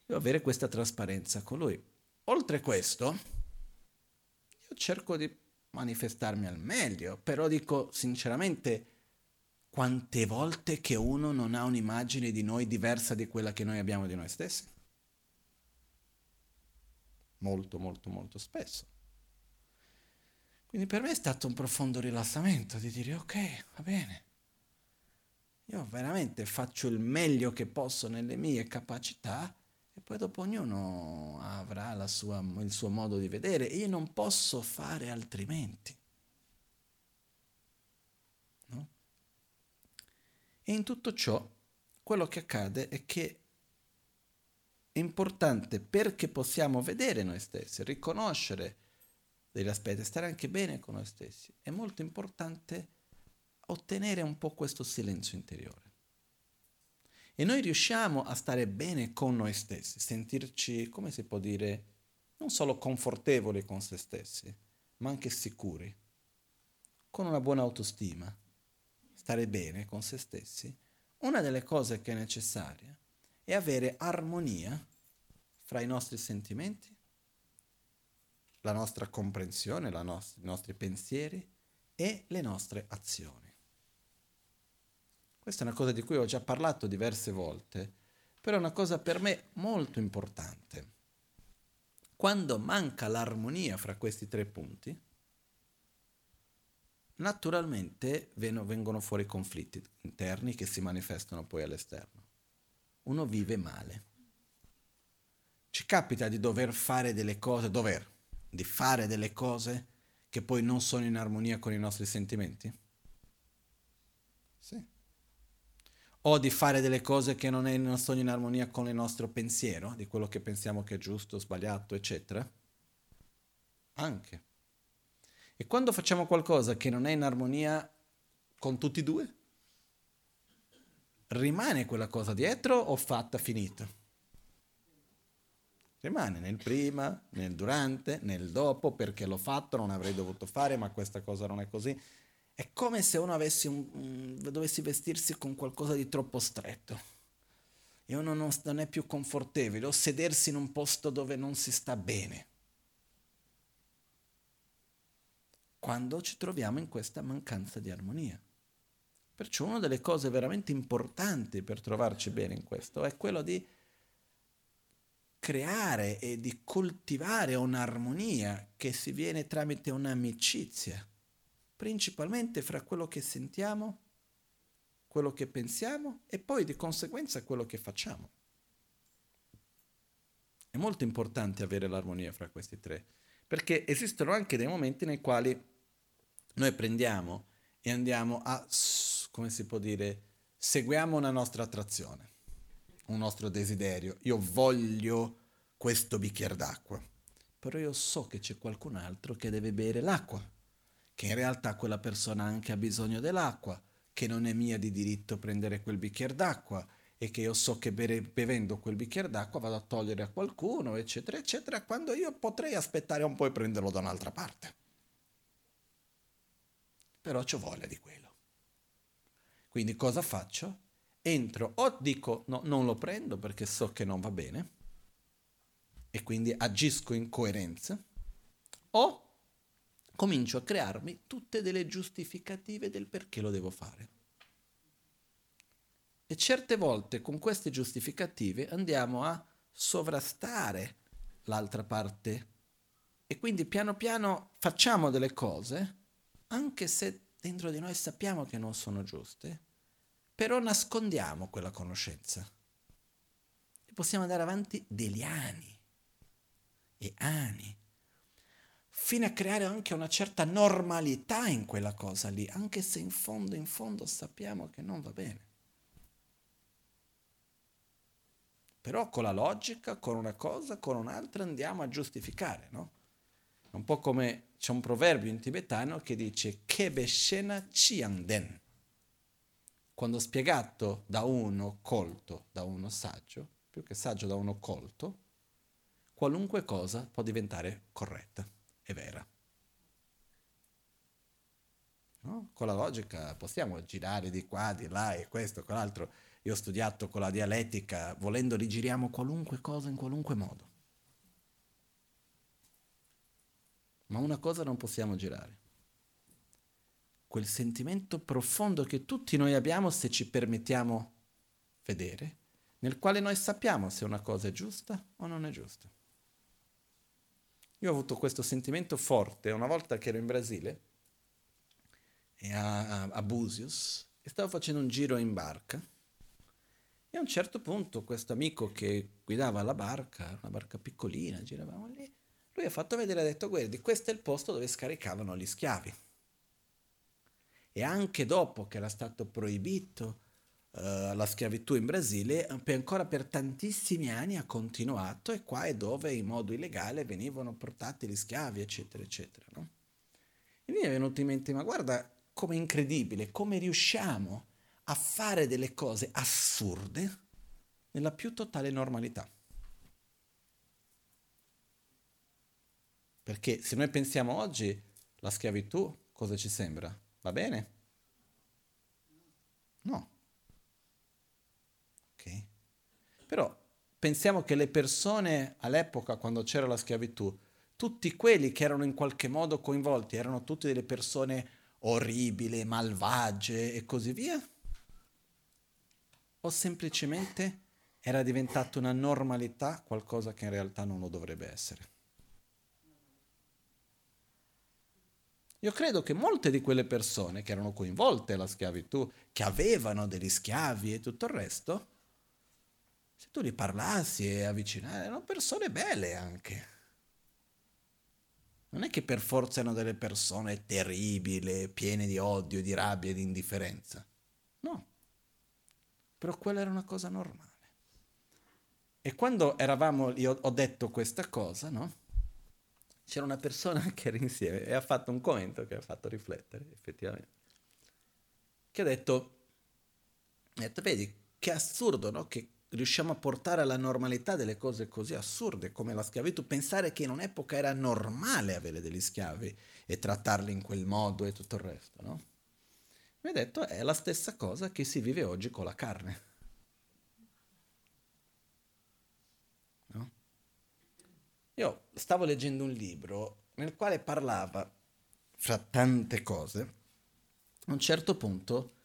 devo avere questa trasparenza con lui. Oltre a questo, io cerco di manifestarmi al meglio, però dico sinceramente quante volte che uno non ha un'immagine di noi diversa di quella che noi abbiamo di noi stessi? Molto, molto, molto spesso. Quindi per me è stato un profondo rilassamento di dire ok, va bene, io veramente faccio il meglio che posso nelle mie capacità e poi dopo ognuno avrà sua, il suo modo di vedere e io non posso fare altrimenti. No? E in tutto ciò quello che accade è che è importante perché possiamo vedere noi stessi, riconoscere degli aspetti, stare anche bene con noi stessi. È molto importante ottenere un po' questo silenzio interiore. E noi riusciamo a stare bene con noi stessi, sentirci, come si può dire, non solo confortevoli con se stessi, ma anche sicuri, con una buona autostima, stare bene con se stessi. Una delle cose che è necessaria è avere armonia fra i nostri sentimenti, la nostra comprensione, la nost- i nostri pensieri e le nostre azioni. Questa è una cosa di cui ho già parlato diverse volte, però è una cosa per me molto importante. Quando manca l'armonia fra questi tre punti, naturalmente vengono fuori conflitti interni che si manifestano poi all'esterno. Uno vive male. Ci capita di dover fare delle cose, dover, di fare delle cose che poi non sono in armonia con i nostri sentimenti? Sì o di fare delle cose che non, è, non sono in armonia con il nostro pensiero, di quello che pensiamo che è giusto, sbagliato, eccetera? Anche. E quando facciamo qualcosa che non è in armonia con tutti e due, rimane quella cosa dietro o fatta finita? Rimane nel prima, nel durante, nel dopo, perché l'ho fatto, non avrei dovuto fare, ma questa cosa non è così. È come se uno avesse un, un, dovessi vestirsi con qualcosa di troppo stretto. E uno non, non è più confortevole, o sedersi in un posto dove non si sta bene. Quando ci troviamo in questa mancanza di armonia. Perciò una delle cose veramente importanti per trovarci bene in questo è quello di creare e di coltivare un'armonia che si viene tramite un'amicizia principalmente fra quello che sentiamo, quello che pensiamo e poi di conseguenza quello che facciamo. È molto importante avere l'armonia fra questi tre, perché esistono anche dei momenti nei quali noi prendiamo e andiamo a, come si può dire, seguiamo una nostra attrazione, un nostro desiderio. Io voglio questo bicchiere d'acqua, però io so che c'è qualcun altro che deve bere l'acqua che in realtà quella persona anche ha bisogno dell'acqua, che non è mia di diritto prendere quel bicchiere d'acqua e che io so che bere, bevendo quel bicchiere d'acqua vado a togliere a qualcuno, eccetera, eccetera, quando io potrei aspettare un po' e prenderlo da un'altra parte. Però ho voglia di quello. Quindi cosa faccio? entro o dico no, non lo prendo perché so che non va bene e quindi agisco in coerenza, o comincio a crearmi tutte delle giustificative del perché lo devo fare. E certe volte con queste giustificative andiamo a sovrastare l'altra parte e quindi piano piano facciamo delle cose, anche se dentro di noi sappiamo che non sono giuste, però nascondiamo quella conoscenza. E possiamo andare avanti degli anni e anni, fino a creare anche una certa normalità in quella cosa lì, anche se in fondo, in fondo sappiamo che non va bene. Però con la logica, con una cosa, con un'altra andiamo a giustificare, no? Un po' come c'è un proverbio in tibetano che dice Kebeshena Chiangden. Quando spiegato da uno colto, da uno saggio, più che saggio da uno colto, qualunque cosa può diventare corretta e vera. No? Con la logica possiamo girare di qua, di là e questo, quell'altro. Io ho studiato con la dialettica, volendo rigiriamo qualunque cosa in qualunque modo. Ma una cosa non possiamo girare. Quel sentimento profondo che tutti noi abbiamo se ci permettiamo vedere, nel quale noi sappiamo se una cosa è giusta o non è giusta. Io ho avuto questo sentimento forte una volta che ero in Brasile, a, a Busios, e stavo facendo un giro in barca. E a un certo punto questo amico che guidava la barca, una barca piccolina, giravamo lì, lui ha fatto vedere ha detto, guardi, questo è il posto dove scaricavano gli schiavi. E anche dopo che era stato proibito uh, la schiavitù in Brasile, per ancora per tantissimi anni ha continuato e qua è dove in modo illegale venivano portati gli schiavi, eccetera, eccetera. No? E mi è venuto in mente, ma guarda com'è incredibile, come riusciamo a fare delle cose assurde nella più totale normalità. Perché se noi pensiamo oggi, la schiavitù cosa ci sembra? Va bene? No. Okay. Però pensiamo che le persone all'epoca, quando c'era la schiavitù, tutti quelli che erano in qualche modo coinvolti erano tutte delle persone orribili, malvagie e così via? O semplicemente era diventata una normalità, qualcosa che in realtà non lo dovrebbe essere? Io credo che molte di quelle persone che erano coinvolte nella schiavitù, che avevano degli schiavi e tutto il resto, se tu li parlassi e avvicinassi, erano persone belle anche. Non è che per forza erano delle persone terribili, piene di odio, di rabbia di indifferenza. No. Però quella era una cosa normale. E quando eravamo, io ho detto questa cosa, no? C'era una persona che era insieme e ha fatto un commento che ha fatto riflettere, effettivamente. Che ha detto, ha detto vedi, che assurdo, no? Che riusciamo a portare alla normalità delle cose così assurde come la schiavitù, pensare che in un'epoca era normale avere degli schiavi e trattarli in quel modo e tutto il resto, no? Mi ha detto è la stessa cosa che si vive oggi con la carne. No? Io stavo leggendo un libro nel quale parlava, fra tante cose, a un certo punto,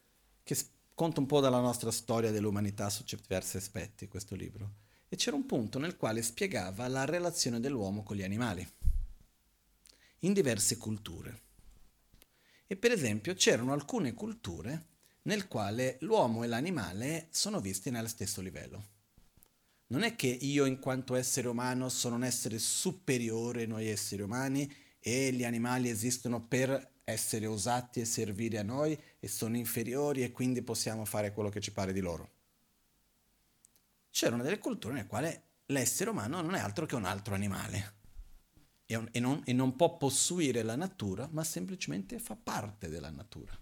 che conta un po' dalla nostra storia dell'umanità su diversi aspetti questo libro. E c'era un punto nel quale spiegava la relazione dell'uomo con gli animali, in diverse culture. E per esempio c'erano alcune culture nel quale l'uomo e l'animale sono visti nello stesso livello. Non è che io in quanto essere umano sono un essere superiore a noi esseri umani e gli animali esistono per essere usati e servire a noi e sono inferiori e quindi possiamo fare quello che ci pare di loro. C'erano delle culture nelle quali l'essere umano non è altro che un altro animale e, un, e, non, e non può possuire la natura, ma semplicemente fa parte della natura.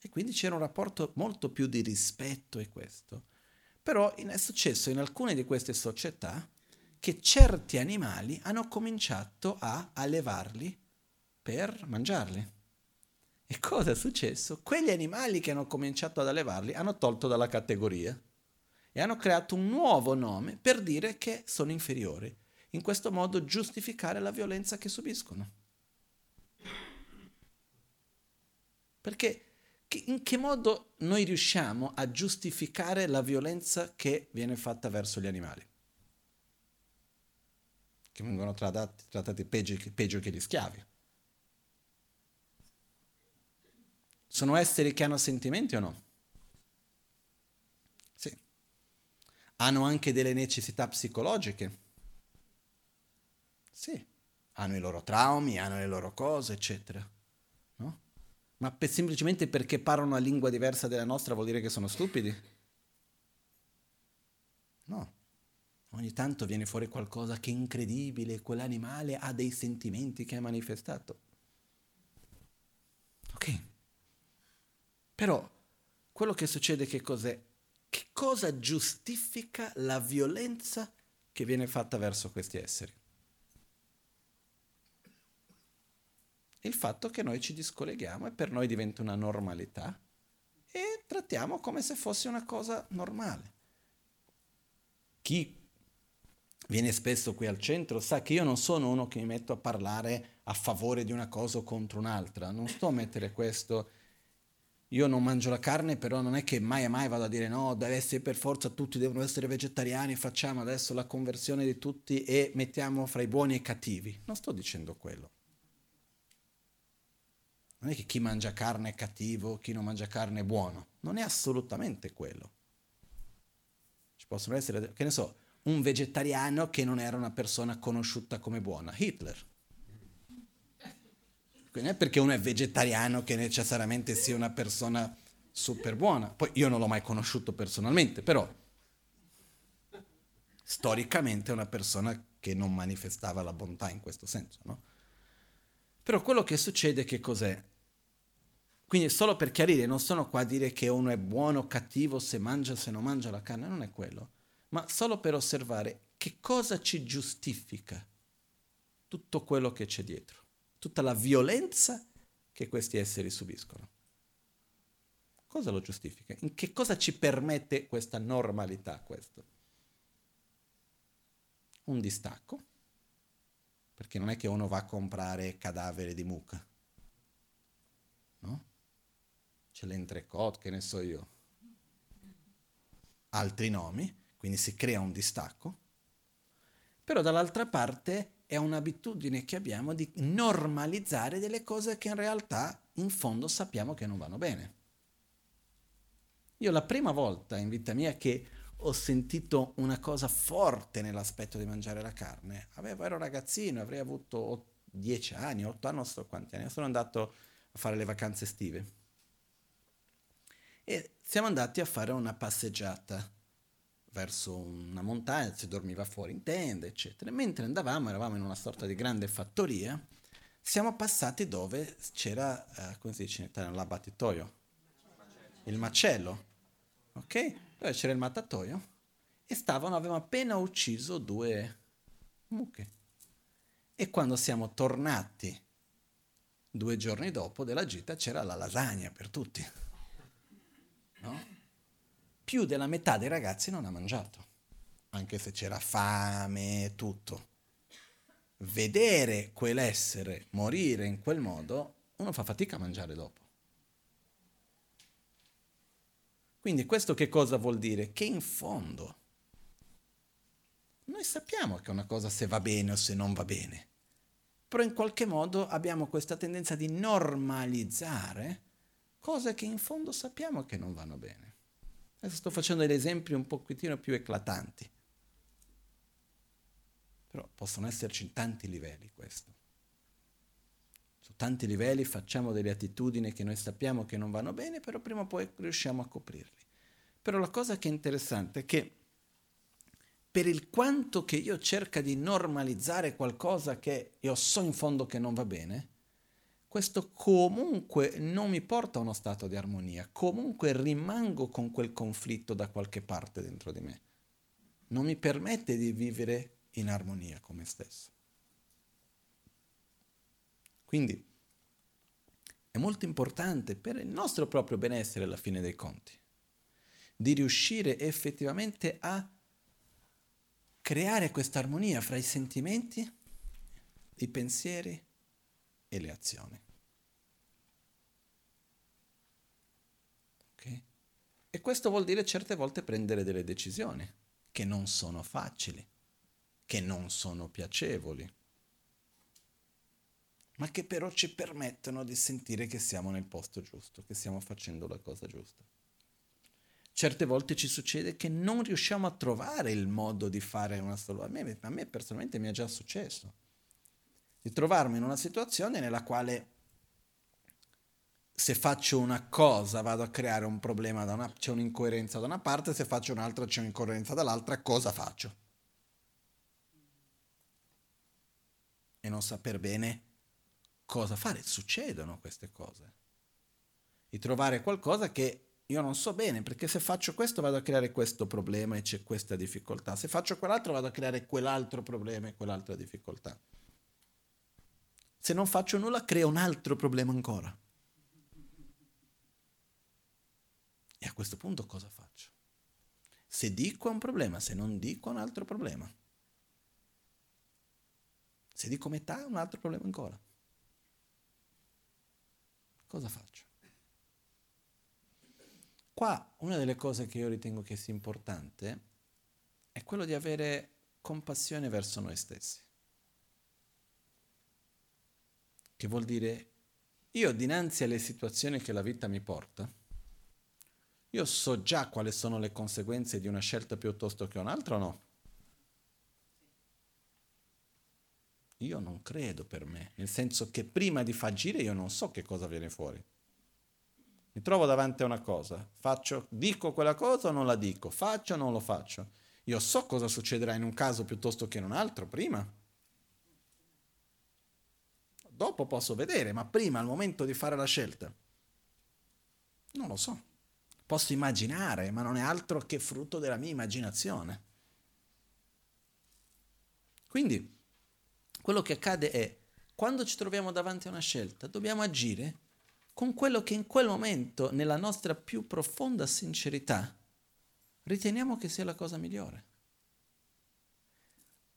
E quindi c'era un rapporto molto più di rispetto e questo. Però è successo in alcune di queste società che certi animali hanno cominciato a allevarli per mangiarli. E cosa è successo? Quegli animali che hanno cominciato ad allevarli hanno tolto dalla categoria e hanno creato un nuovo nome per dire che sono inferiori. In questo modo giustificare la violenza che subiscono. Perché in che modo noi riusciamo a giustificare la violenza che viene fatta verso gli animali? Che vengono trattati, trattati peggio, peggio che gli schiavi. Sono esseri che hanno sentimenti o no? Sì. Hanno anche delle necessità psicologiche? Sì. Hanno i loro traumi, hanno le loro cose, eccetera. No? Ma per, semplicemente perché parlano una lingua diversa della nostra vuol dire che sono stupidi? No. Ogni tanto viene fuori qualcosa che è incredibile, quell'animale ha dei sentimenti che ha manifestato. Ok. Però quello che succede che cos'è? Che cosa giustifica la violenza che viene fatta verso questi esseri? Il fatto che noi ci discolleghiamo e per noi diventa una normalità e trattiamo come se fosse una cosa normale. Chi viene spesso qui al centro sa che io non sono uno che mi metto a parlare a favore di una cosa o contro un'altra, non sto a mettere questo io non mangio la carne, però non è che mai e mai vado a dire no, deve essere per forza, tutti devono essere vegetariani, facciamo adesso la conversione di tutti e mettiamo fra i buoni e i cattivi. Non sto dicendo quello. Non è che chi mangia carne è cattivo, chi non mangia carne è buono. Non è assolutamente quello. Ci possono essere, che ne so, un vegetariano che non era una persona conosciuta come buona, Hitler. Quindi non è perché uno è vegetariano che necessariamente sia una persona super buona. Poi io non l'ho mai conosciuto personalmente, però storicamente è una persona che non manifestava la bontà in questo senso, no? Però quello che succede che cos'è? Quindi solo per chiarire, non sono qua a dire che uno è buono o cattivo se mangia o se non mangia la carne, non è quello, ma solo per osservare che cosa ci giustifica tutto quello che c'è dietro tutta la violenza che questi esseri subiscono. Cosa lo giustifica? In che cosa ci permette questa normalità questo? Un distacco, perché non è che uno va a comprare cadavere di mucca, no? C'è l'entrecot, che ne so io, altri nomi, quindi si crea un distacco, però dall'altra parte è un'abitudine che abbiamo di normalizzare delle cose che in realtà in fondo sappiamo che non vanno bene. Io la prima volta in vita mia che ho sentito una cosa forte nell'aspetto di mangiare la carne, avevo, ero ragazzino, avrei avuto 10 anni, 8 anni, non so quanti anni, sono andato a fare le vacanze estive. E siamo andati a fare una passeggiata verso una montagna, si dormiva fuori in tenda, eccetera. Mentre andavamo, eravamo in una sorta di grande fattoria, siamo passati dove c'era, eh, come si dice in italiano, l'abbattitoio, il macello, ok? Dove c'era il mattatoio e stavano, avevano appena ucciso due mucche. E quando siamo tornati due giorni dopo della gita c'era la lasagna per tutti. Più della metà dei ragazzi non ha mangiato, anche se c'era fame e tutto. Vedere quell'essere morire in quel modo, uno fa fatica a mangiare dopo. Quindi questo che cosa vuol dire? Che in fondo noi sappiamo che una cosa se va bene o se non va bene, però in qualche modo abbiamo questa tendenza di normalizzare cose che in fondo sappiamo che non vanno bene. Adesso sto facendo degli esempi un pochettino più eclatanti. Però possono esserci tanti livelli questo. Su tanti livelli facciamo delle attitudini che noi sappiamo che non vanno bene, però prima o poi riusciamo a coprirli. Però la cosa che è interessante è che per il quanto che io cerca di normalizzare qualcosa che io so in fondo che non va bene, questo comunque non mi porta a uno stato di armonia, comunque rimango con quel conflitto da qualche parte dentro di me. Non mi permette di vivere in armonia con me stesso. Quindi, è molto importante per il nostro proprio benessere alla fine dei conti, di riuscire effettivamente a creare questa armonia fra i sentimenti, i pensieri e le azioni. Okay? E questo vuol dire certe volte prendere delle decisioni che non sono facili, che non sono piacevoli ma che però ci permettono di sentire che siamo nel posto giusto, che stiamo facendo la cosa giusta. Certe volte ci succede che non riusciamo a trovare il modo di fare una soluzione. A, a me, personalmente mi è già successo di trovarmi in una situazione nella quale se faccio una cosa vado a creare un problema, una, c'è un'incoerenza da una parte, se faccio un'altra c'è un'incoerenza dall'altra, cosa faccio? E non saper bene cosa fare. Succedono queste cose. Di trovare qualcosa che io non so bene, perché se faccio questo vado a creare questo problema e c'è questa difficoltà. Se faccio quell'altro vado a creare quell'altro problema e quell'altra difficoltà. Se non faccio nulla creo un altro problema ancora. E a questo punto cosa faccio? Se dico è un problema, se non dico è un altro problema. Se dico metà è un altro problema ancora cosa faccio? Qua una delle cose che io ritengo che sia importante è quello di avere compassione verso noi stessi. Che vuol dire io dinanzi alle situazioni che la vita mi porta, io so già quali sono le conseguenze di una scelta piuttosto che un'altra o no? Io non credo per me, nel senso che prima di far agire io non so che cosa viene fuori. Mi trovo davanti a una cosa, faccio, dico quella cosa o non la dico, faccio o non lo faccio. Io so cosa succederà in un caso piuttosto che in un altro prima. Dopo posso vedere, ma prima, al momento di fare la scelta, non lo so. Posso immaginare, ma non è altro che frutto della mia immaginazione. Quindi, quello che accade è, quando ci troviamo davanti a una scelta, dobbiamo agire con quello che in quel momento, nella nostra più profonda sincerità, riteniamo che sia la cosa migliore.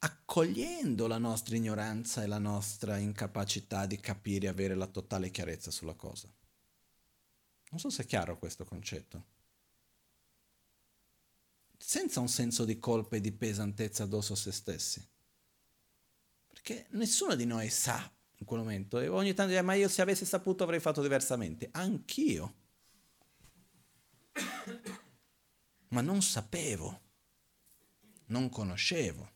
Accogliendo la nostra ignoranza e la nostra incapacità di capire e avere la totale chiarezza sulla cosa. Non so se è chiaro questo concetto. Senza un senso di colpa e di pesantezza addosso a se stessi che nessuno di noi sa in quel momento. E ogni tanto dice, ma io se avessi saputo avrei fatto diversamente. Anch'io. ma non sapevo, non conoscevo.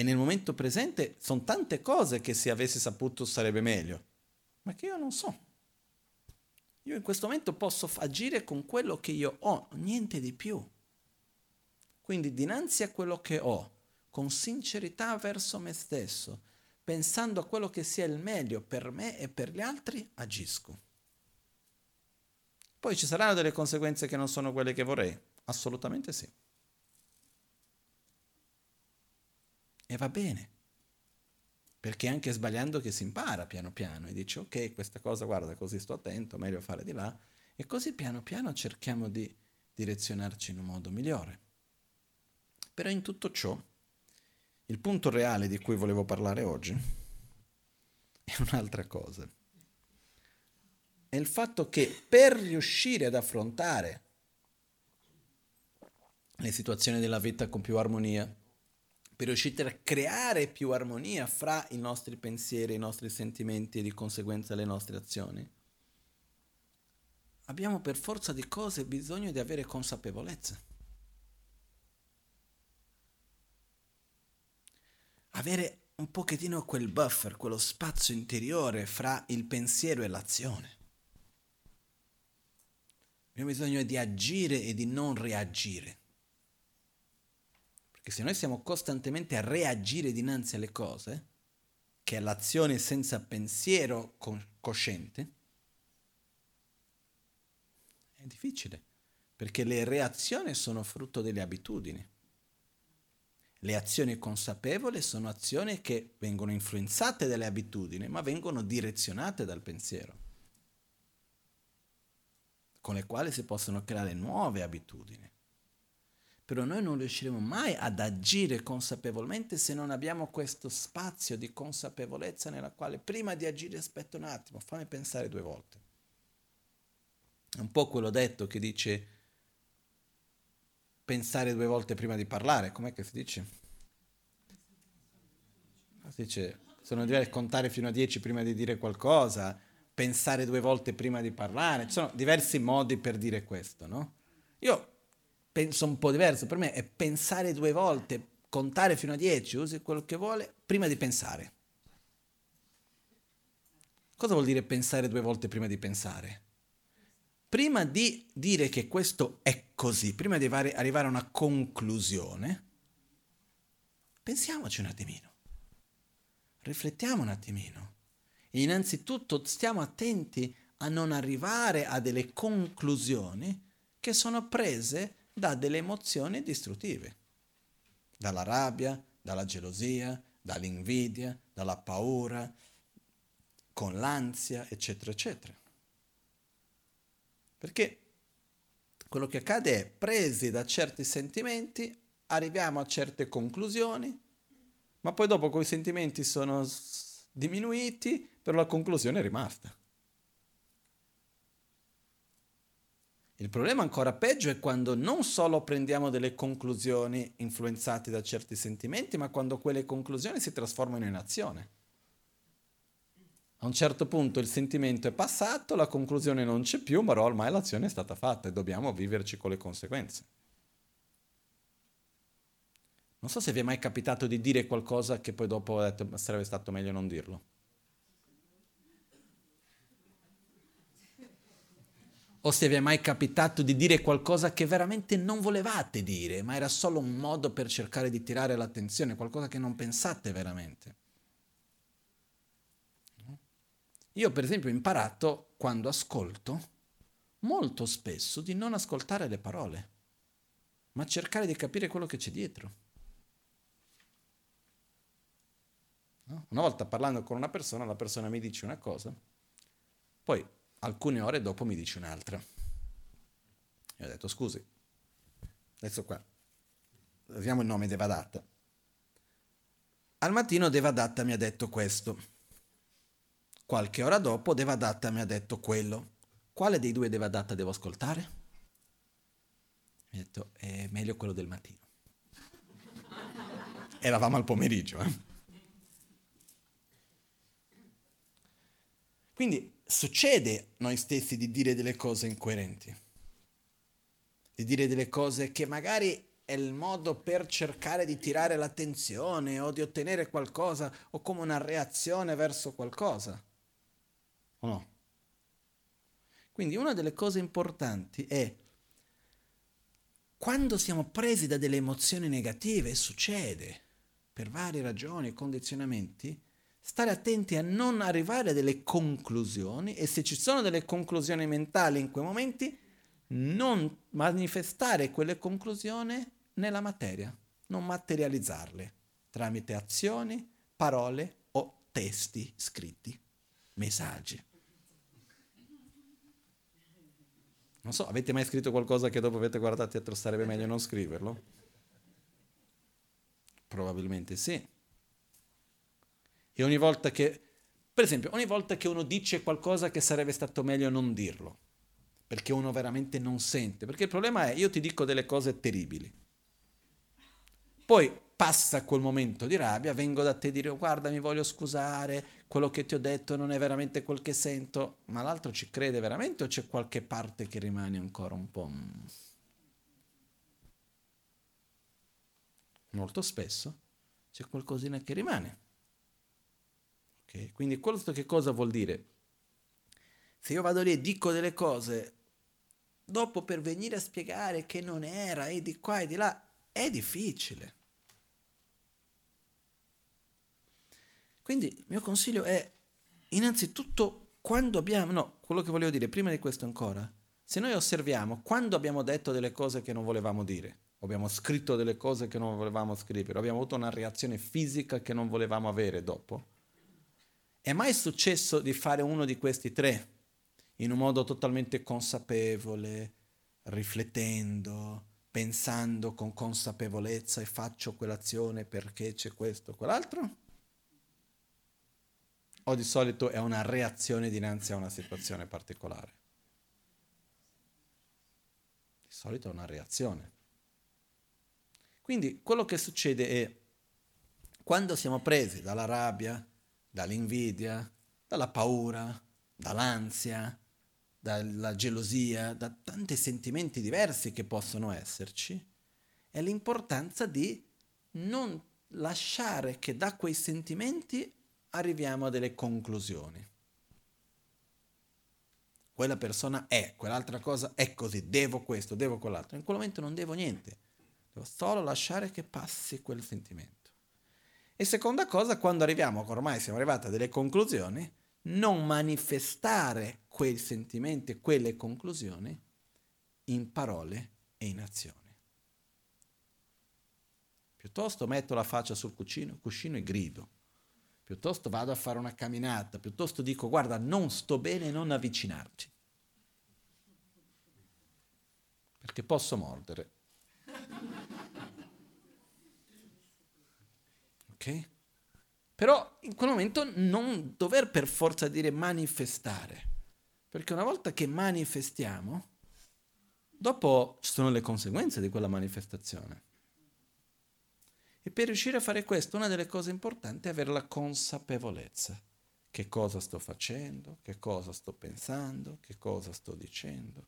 E nel momento presente sono tante cose che se avessi saputo sarebbe meglio, ma che io non so. Io in questo momento posso agire con quello che io ho, niente di più. Quindi dinanzi a quello che ho, con sincerità verso me stesso, pensando a quello che sia il meglio per me e per gli altri, agisco. Poi ci saranno delle conseguenze che non sono quelle che vorrei? Assolutamente sì. E va bene, perché anche sbagliando che si impara piano piano e dici ok, questa cosa guarda così sto attento, meglio fare di là, e così piano piano cerchiamo di direzionarci in un modo migliore. Però in tutto ciò il punto reale di cui volevo parlare oggi è un'altra cosa. È il fatto che per riuscire ad affrontare le situazioni della vita con più armonia, per riuscire a creare più armonia fra i nostri pensieri, i nostri sentimenti e di conseguenza le nostre azioni, abbiamo per forza di cose bisogno di avere consapevolezza. avere un pochettino quel buffer, quello spazio interiore fra il pensiero e l'azione. Abbiamo bisogno di agire e di non reagire. Perché se noi siamo costantemente a reagire dinanzi alle cose, che è l'azione senza pensiero cosciente, è difficile, perché le reazioni sono frutto delle abitudini. Le azioni consapevoli sono azioni che vengono influenzate dalle abitudini, ma vengono direzionate dal pensiero, con le quali si possono creare nuove abitudini. Però noi non riusciremo mai ad agire consapevolmente se non abbiamo questo spazio di consapevolezza nella quale prima di agire aspetta un attimo, fammi pensare due volte. È un po' quello detto che dice pensare due volte prima di parlare, com'è che si dice? Si dice, sono diversi, contare fino a dieci prima di dire qualcosa, pensare due volte prima di parlare, ci sono diversi modi per dire questo, no? Io penso un po' diverso, per me è pensare due volte, contare fino a dieci, usi quello che vuole, prima di pensare. Cosa vuol dire pensare due volte prima di pensare? Prima di dire che questo è così, prima di arrivare a una conclusione, pensiamoci un attimino, riflettiamo un attimino. Innanzitutto stiamo attenti a non arrivare a delle conclusioni che sono prese da delle emozioni distruttive, dalla rabbia, dalla gelosia, dall'invidia, dalla paura, con l'ansia, eccetera, eccetera. Perché quello che accade è, presi da certi sentimenti, arriviamo a certe conclusioni, ma poi dopo quei sentimenti sono diminuiti, però la conclusione è rimasta. Il problema ancora peggio è quando non solo prendiamo delle conclusioni influenzate da certi sentimenti, ma quando quelle conclusioni si trasformano in azione. A un certo punto il sentimento è passato, la conclusione non c'è più, ma ormai l'azione è stata fatta e dobbiamo viverci con le conseguenze. Non so se vi è mai capitato di dire qualcosa che poi dopo ho detto sarebbe stato meglio non dirlo. O se vi è mai capitato di dire qualcosa che veramente non volevate dire, ma era solo un modo per cercare di tirare l'attenzione, qualcosa che non pensate veramente. Io per esempio ho imparato quando ascolto molto spesso di non ascoltare le parole, ma cercare di capire quello che c'è dietro. Una volta parlando con una persona, la persona mi dice una cosa, poi alcune ore dopo mi dice un'altra. E ho detto, scusi, adesso qua, usiamo il nome Devadatta. Al mattino Devadatta mi ha detto questo. Qualche ora dopo Devadatta mi ha detto quello. Quale dei due Devadatta devo ascoltare? Mi ha detto, è meglio quello del mattino. Eravamo al pomeriggio. Eh? Quindi succede noi stessi di dire delle cose incoerenti, di dire delle cose che magari è il modo per cercare di tirare l'attenzione o di ottenere qualcosa o come una reazione verso qualcosa. O no? Quindi una delle cose importanti è quando siamo presi da delle emozioni negative, succede per varie ragioni, condizionamenti, stare attenti a non arrivare a delle conclusioni e se ci sono delle conclusioni mentali in quei momenti, non manifestare quelle conclusioni nella materia, non materializzarle tramite azioni, parole o testi scritti, messaggi. Non so, avete mai scritto qualcosa che dopo avete guardato detto sarebbe meglio non scriverlo? Probabilmente sì. E ogni volta che, per esempio, ogni volta che uno dice qualcosa che sarebbe stato meglio non dirlo, perché uno veramente non sente, perché il problema è io ti dico delle cose terribili. Poi passa quel momento di rabbia, vengo da te e dire guarda mi voglio scusare, quello che ti ho detto non è veramente quel che sento, ma l'altro ci crede veramente o c'è qualche parte che rimane ancora un po'... Mm? Molto spesso c'è qualcosina che rimane. Okay? Quindi questo che cosa vuol dire? Se io vado lì e dico delle cose, dopo per venire a spiegare che non era e di qua e di là, è difficile. Quindi il mio consiglio è innanzitutto quando abbiamo, no, quello che volevo dire prima di questo ancora, se noi osserviamo quando abbiamo detto delle cose che non volevamo dire, abbiamo scritto delle cose che non volevamo scrivere, abbiamo avuto una reazione fisica che non volevamo avere dopo. È mai successo di fare uno di questi tre in un modo totalmente consapevole, riflettendo, pensando con consapevolezza e faccio quell'azione perché c'è questo o quell'altro? O di solito è una reazione dinanzi a una situazione particolare? Di solito è una reazione. Quindi quello che succede è quando siamo presi dalla rabbia, dall'invidia, dalla paura, dall'ansia, dalla gelosia, da tanti sentimenti diversi che possono esserci, è l'importanza di non lasciare che da quei sentimenti arriviamo a delle conclusioni. Quella persona è, quell'altra cosa è così, devo questo, devo quell'altro. In quel momento non devo niente, devo solo lasciare che passi quel sentimento. E seconda cosa, quando arriviamo, ormai siamo arrivati a delle conclusioni, non manifestare quei sentimenti, quelle conclusioni in parole e in azioni. Piuttosto metto la faccia sul cuscino, cuscino e grido. Piuttosto vado a fare una camminata, piuttosto dico guarda non sto bene, non avvicinarti. Perché posso mordere. Ok? Però in quel momento non dover per forza dire manifestare, perché una volta che manifestiamo, dopo ci sono le conseguenze di quella manifestazione. E per riuscire a fare questo, una delle cose importanti è avere la consapevolezza. Che cosa sto facendo, che cosa sto pensando, che cosa sto dicendo.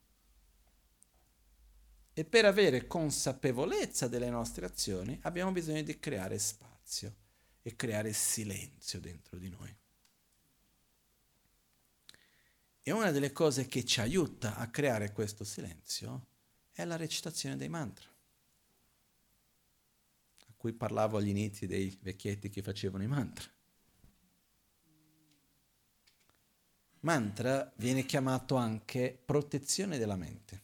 E per avere consapevolezza delle nostre azioni abbiamo bisogno di creare spazio e creare silenzio dentro di noi. E una delle cose che ci aiuta a creare questo silenzio è la recitazione dei mantra, a cui parlavo agli inizi dei vecchietti che facevano i mantra. Mantra viene chiamato anche protezione della mente.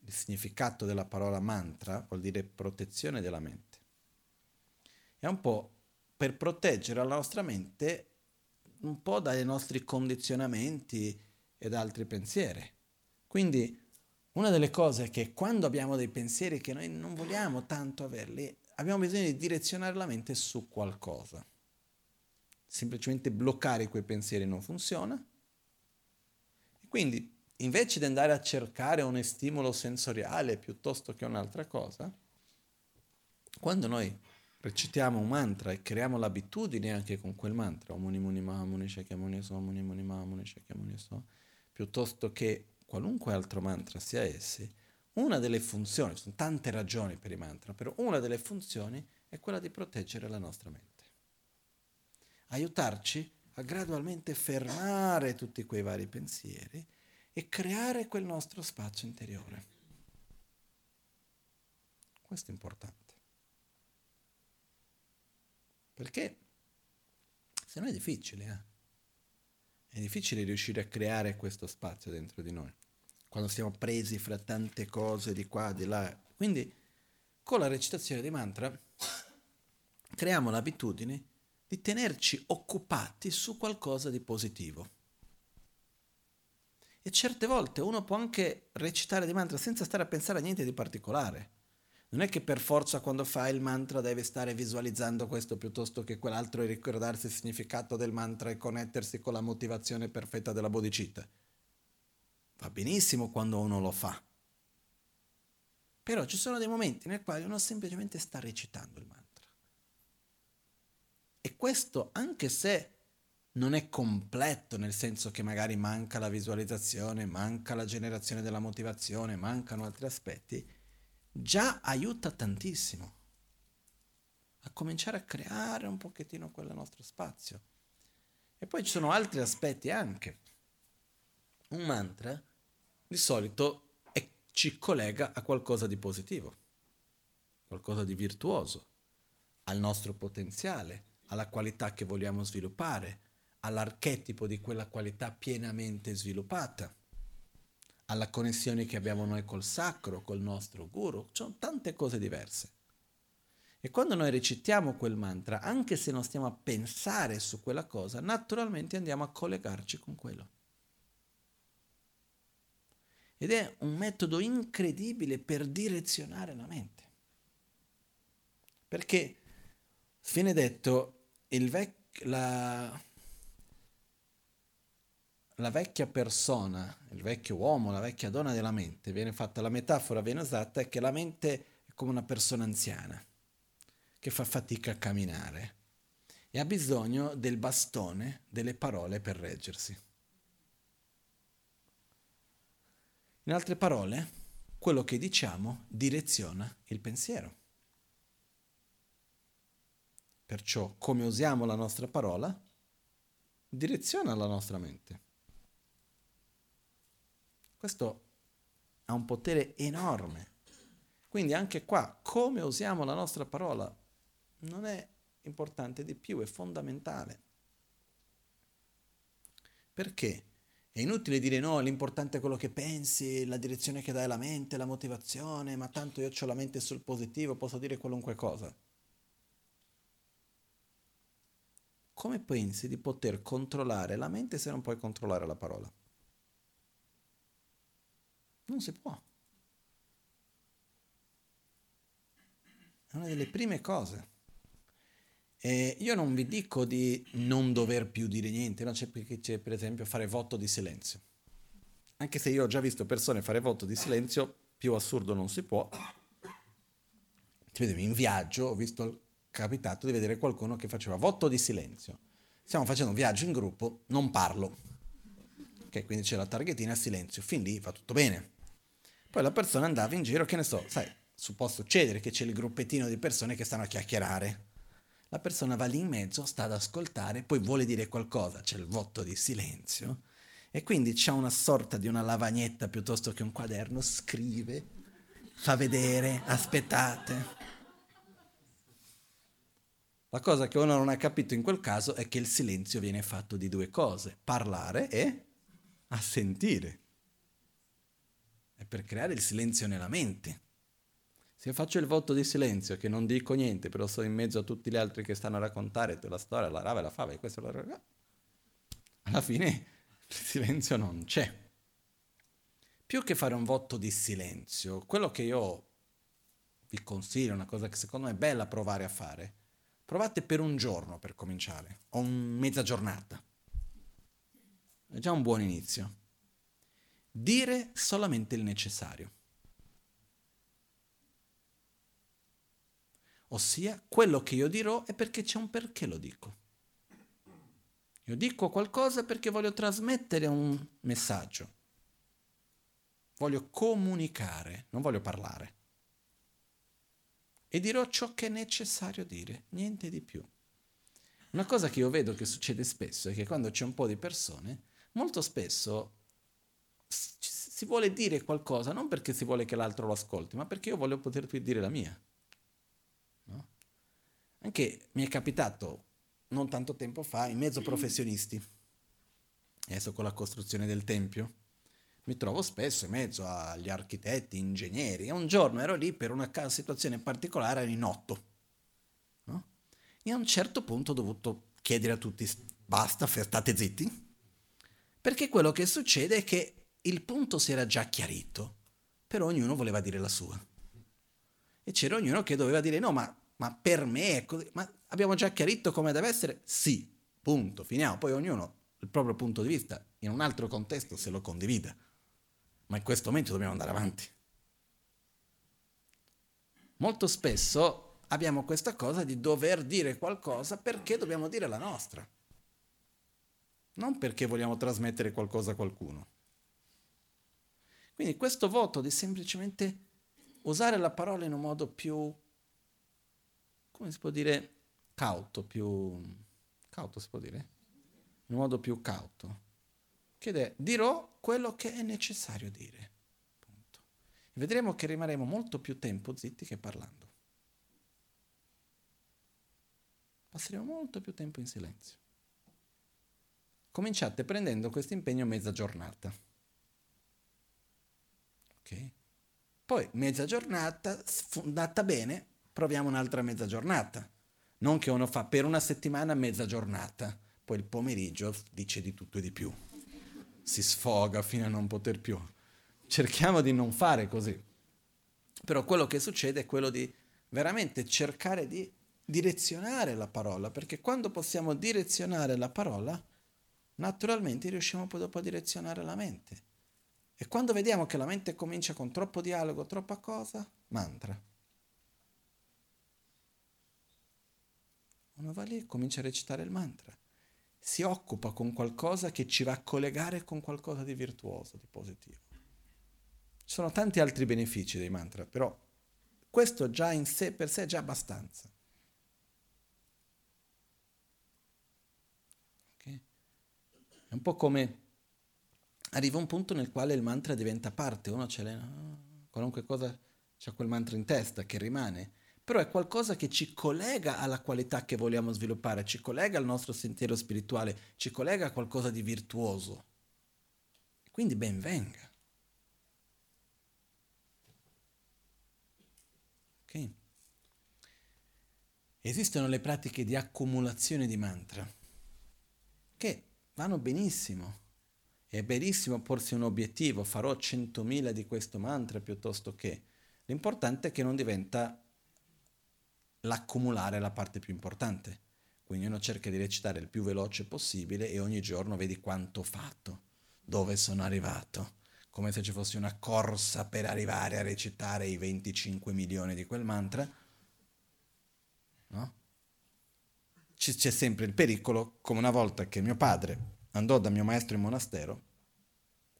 Il significato della parola mantra vuol dire protezione della mente è un po' per proteggere la nostra mente un po' dai nostri condizionamenti e da altri pensieri. Quindi una delle cose è che quando abbiamo dei pensieri che noi non vogliamo tanto averli, abbiamo bisogno di direzionare la mente su qualcosa. Semplicemente bloccare quei pensieri non funziona. Quindi invece di andare a cercare un stimolo sensoriale piuttosto che un'altra cosa, quando noi recitiamo un mantra e creiamo l'abitudine anche con quel mantra, Omuni Muni Mahamuni Shakyamuni So, Omuni Muni Mahamuni Shakyamuni So, piuttosto che qualunque altro mantra sia essi, una delle funzioni, ci sono tante ragioni per i mantra, però una delle funzioni è quella di proteggere la nostra mente. Aiutarci a gradualmente fermare tutti quei vari pensieri e creare quel nostro spazio interiore. Questo è importante. Perché se no è difficile, eh? È difficile riuscire a creare questo spazio dentro di noi, quando siamo presi fra tante cose di qua, di là. Quindi con la recitazione dei mantra creiamo l'abitudine di tenerci occupati su qualcosa di positivo. E certe volte uno può anche recitare dei mantra senza stare a pensare a niente di particolare. Non è che per forza quando fai il mantra devi stare visualizzando questo piuttosto che quell'altro e ricordarsi il significato del mantra e connettersi con la motivazione perfetta della bodhicitta. Va benissimo quando uno lo fa. Però ci sono dei momenti nel quali uno semplicemente sta recitando il mantra. E questo anche se non è completo, nel senso che magari manca la visualizzazione, manca la generazione della motivazione, mancano altri aspetti, già aiuta tantissimo a cominciare a creare un pochettino quel nostro spazio. E poi ci sono altri aspetti anche. Un mantra di solito è, ci collega a qualcosa di positivo, qualcosa di virtuoso, al nostro potenziale, alla qualità che vogliamo sviluppare, all'archetipo di quella qualità pienamente sviluppata, alla connessione che abbiamo noi col sacro, col nostro guru, ci sono tante cose diverse. E quando noi recitiamo quel mantra, anche se non stiamo a pensare su quella cosa, naturalmente andiamo a collegarci con quello. Ed è un metodo incredibile per direzionare la mente. Perché, viene detto, vec- la, la vecchia persona, il vecchio uomo, la vecchia donna della mente, viene fatta la metafora, viene usata, è che la mente è come una persona anziana che fa fatica a camminare e ha bisogno del bastone, delle parole per reggersi. In altre parole, quello che diciamo direziona il pensiero. Perciò come usiamo la nostra parola direziona la nostra mente. Questo ha un potere enorme. Quindi anche qua, come usiamo la nostra parola non è importante di più, è fondamentale. Perché? È inutile dire no, l'importante è quello che pensi, la direzione che dai alla mente, la motivazione, ma tanto io ho la mente sul positivo, posso dire qualunque cosa. Come pensi di poter controllare la mente se non puoi controllare la parola? Non si può. È una delle prime cose. E io non vi dico di non dover più dire niente, no? c'è, c'è per esempio fare voto di silenzio. Anche se io ho già visto persone fare voto di silenzio, più assurdo non si può. In viaggio, ho visto, capitato di vedere qualcuno che faceva voto di silenzio. Stiamo facendo un viaggio in gruppo, non parlo. Ok, quindi c'è la targhetina silenzio, fin lì va tutto bene. Poi la persona andava in giro, che ne so, sai, può succedere che c'è il gruppettino di persone che stanno a chiacchierare. La persona va lì in mezzo, sta ad ascoltare, poi vuole dire qualcosa, c'è il voto di silenzio, e quindi c'è una sorta di una lavagnetta piuttosto che un quaderno, scrive, fa vedere, aspettate. La cosa che uno non ha capito in quel caso è che il silenzio viene fatto di due cose, parlare e assentire è per creare il silenzio nella mente. Se io faccio il voto di silenzio, che non dico niente, però sono in mezzo a tutti gli altri che stanno a raccontare la storia, la rava e la fava, e questo la... alla fine il silenzio non c'è. Più che fare un voto di silenzio, quello che io vi consiglio, una cosa che secondo me è bella provare a fare, provate per un giorno per cominciare, o mezza giornata. È già un buon inizio dire solamente il necessario. Ossia, quello che io dirò è perché c'è un perché lo dico. Io dico qualcosa perché voglio trasmettere un messaggio. Voglio comunicare, non voglio parlare. E dirò ciò che è necessario dire, niente di più. Una cosa che io vedo che succede spesso è che quando c'è un po' di persone, molto spesso si vuole dire qualcosa non perché si vuole che l'altro lo ascolti, ma perché io voglio poter dire la mia. No? Anche mi è capitato non tanto tempo fa, in mezzo professionisti, adesso con la costruzione del tempio, mi trovo spesso in mezzo agli architetti, ingegneri, e un giorno ero lì per una situazione particolare, ero in otto. No? E a un certo punto ho dovuto chiedere a tutti, basta, state zitti, perché quello che succede è che il punto si era già chiarito, però ognuno voleva dire la sua. E c'era ognuno che doveva dire no, ma, ma per me è così, ma abbiamo già chiarito come deve essere? Sì, punto, finiamo. Poi ognuno il proprio punto di vista in un altro contesto se lo condivida. Ma in questo momento dobbiamo andare avanti. Molto spesso abbiamo questa cosa di dover dire qualcosa perché dobbiamo dire la nostra, non perché vogliamo trasmettere qualcosa a qualcuno. Quindi questo voto di semplicemente usare la parola in un modo più, come si può dire, cauto, più... cauto si può dire? In un modo più cauto. Che è, dirò quello che è necessario dire. Punto. E vedremo che rimarremo molto più tempo zitti che parlando. Passeremo molto più tempo in silenzio. Cominciate prendendo questo impegno mezza giornata. Ok? Poi mezza giornata, andata bene, proviamo un'altra mezza giornata. Non che uno fa per una settimana mezza giornata, poi il pomeriggio dice di tutto e di più. Si sfoga fino a non poter più. Cerchiamo di non fare così. Però quello che succede è quello di veramente cercare di direzionare la parola, perché quando possiamo direzionare la parola, naturalmente riusciamo poi dopo a direzionare la mente. E quando vediamo che la mente comincia con troppo dialogo, troppa cosa, mantra. Uno va lì e comincia a recitare il mantra. Si occupa con qualcosa che ci va a collegare con qualcosa di virtuoso, di positivo. Ci sono tanti altri benefici dei mantra, però questo già in sé per sé è già abbastanza. Okay? È un po' come arriva un punto nel quale il mantra diventa parte, uno ce l'ha, qualunque cosa c'è quel mantra in testa che rimane, però è qualcosa che ci collega alla qualità che vogliamo sviluppare, ci collega al nostro sentiero spirituale, ci collega a qualcosa di virtuoso. Quindi ben venga. Ok? Esistono le pratiche di accumulazione di mantra che vanno benissimo è benissimo porsi un obiettivo, farò 100.000 di questo mantra piuttosto che. L'importante è che non diventa l'accumulare la parte più importante. Quindi uno cerca di recitare il più veloce possibile e ogni giorno vedi quanto ho fatto, dove sono arrivato, come se ci fosse una corsa per arrivare a recitare i 25 milioni di quel mantra. No? C'è sempre il pericolo, come una volta che mio padre andò da mio maestro in monastero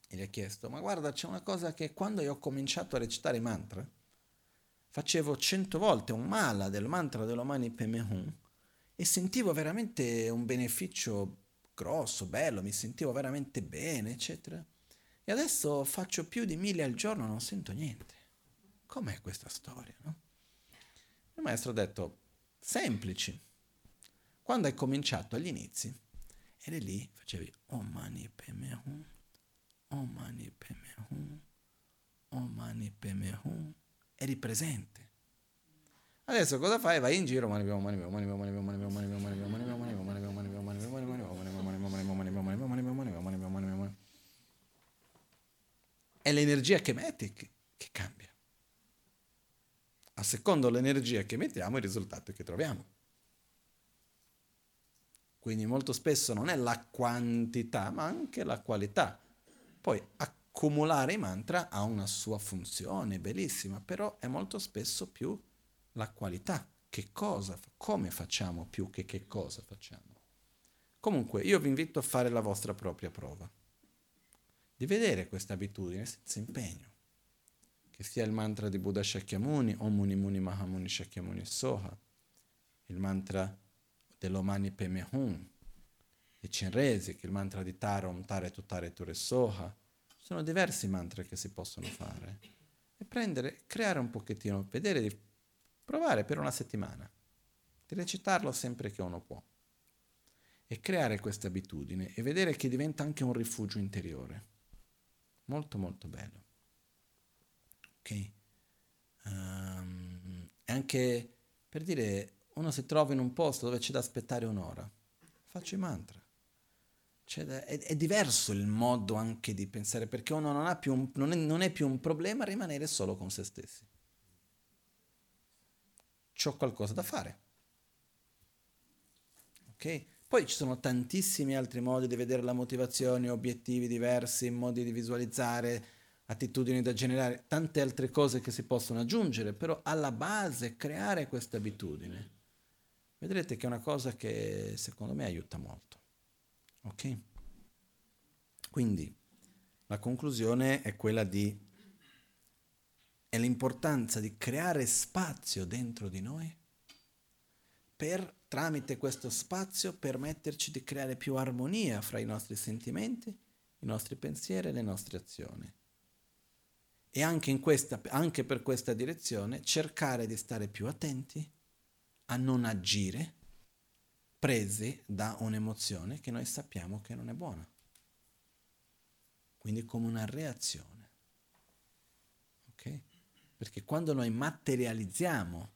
e gli ha chiesto, ma guarda c'è una cosa che quando io ho cominciato a recitare i mantra, facevo cento volte un mala del mantra dell'Omani Pemehun e sentivo veramente un beneficio grosso, bello, mi sentivo veramente bene, eccetera. E adesso faccio più di mille al giorno, non sento niente. Com'è questa storia? No? Il maestro ha detto, semplici. Quando hai cominciato agli inizi, eri lì, facevi Om Mani Padme Hum, Om Mani Padme Hum, Om Mani Padme Hum, eri presente. Adesso cosa fai? Vai in giro, mani mani mani mani mani mani mani mani mani mani mani mani mani mani mani mani mani mani è l'energia che metti che cambia. A secondo l'energia che mettiamo, il risultato che troviamo. Quindi molto spesso non è la quantità, ma anche la qualità. Poi accumulare i mantra ha una sua funzione bellissima, però è molto spesso più la qualità. Che cosa, come facciamo più che che cosa facciamo. Comunque, io vi invito a fare la vostra propria prova. Di vedere questa abitudine senza impegno. Che sia il mantra di Buddha Shakyamuni, Om Muni Muni Mahamuni Shakyamuni Soha, il mantra dell'Omani Pemehun, che è il mantra di Tara, Tare Tutare Ture Soha. Sono diversi mantra che si possono fare. E prendere, creare un pochettino, vedere di provare per una settimana, di recitarlo sempre che uno può. E creare questa abitudine e vedere che diventa anche un rifugio interiore. Molto molto bello. Ok? Um, anche per dire uno si trova in un posto dove c'è da aspettare un'ora, faccio i mantra. Da, è, è, diverso il modo anche di pensare, perché uno non, un, non, è, non è più un problema rimanere solo con se stessi. C'ho qualcosa da fare. Ok? Poi ci sono tantissimi altri modi di vedere la motivazione, obiettivi diversi, modi di visualizzare, attitudini da generare, tante altre cose che si possono aggiungere, però alla base creare questa abitudine vedrete che è una cosa che secondo me aiuta molto. Ok? Quindi la conclusione è quella di è l'importanza di creare spazio dentro di noi per tramite questo spazio permetterci di creare più armonia fra i nostri sentimenti, i nostri pensieri e le nostre azioni. E anche, questa, anche per questa direzione cercare di stare più attenti a non agire presi da un'emozione che noi sappiamo che non è buona. Quindi come una reazione. Perché quando noi materializziamo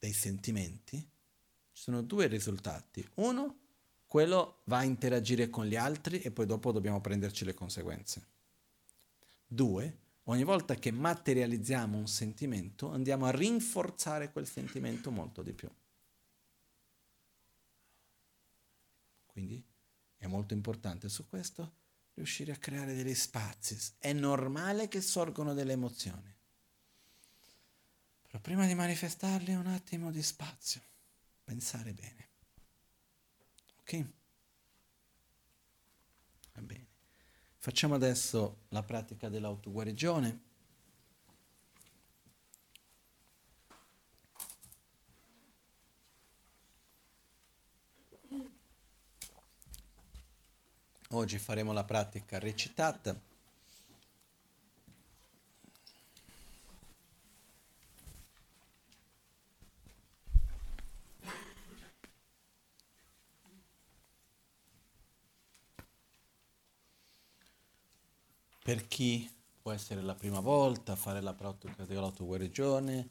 dei sentimenti, ci sono due risultati. Uno, quello va a interagire con gli altri e poi dopo dobbiamo prenderci le conseguenze. Due, ogni volta che materializziamo un sentimento andiamo a rinforzare quel sentimento molto di più. Quindi è molto importante su questo riuscire a creare degli spazi. È normale che sorgono delle emozioni. Però prima di manifestarle un attimo di spazio, pensare bene. Ok? Va bene. Facciamo adesso la pratica dell'autoguarigione. Oggi faremo la pratica recitata. Per chi può essere la prima volta fare la pratica dell'autoguarigione,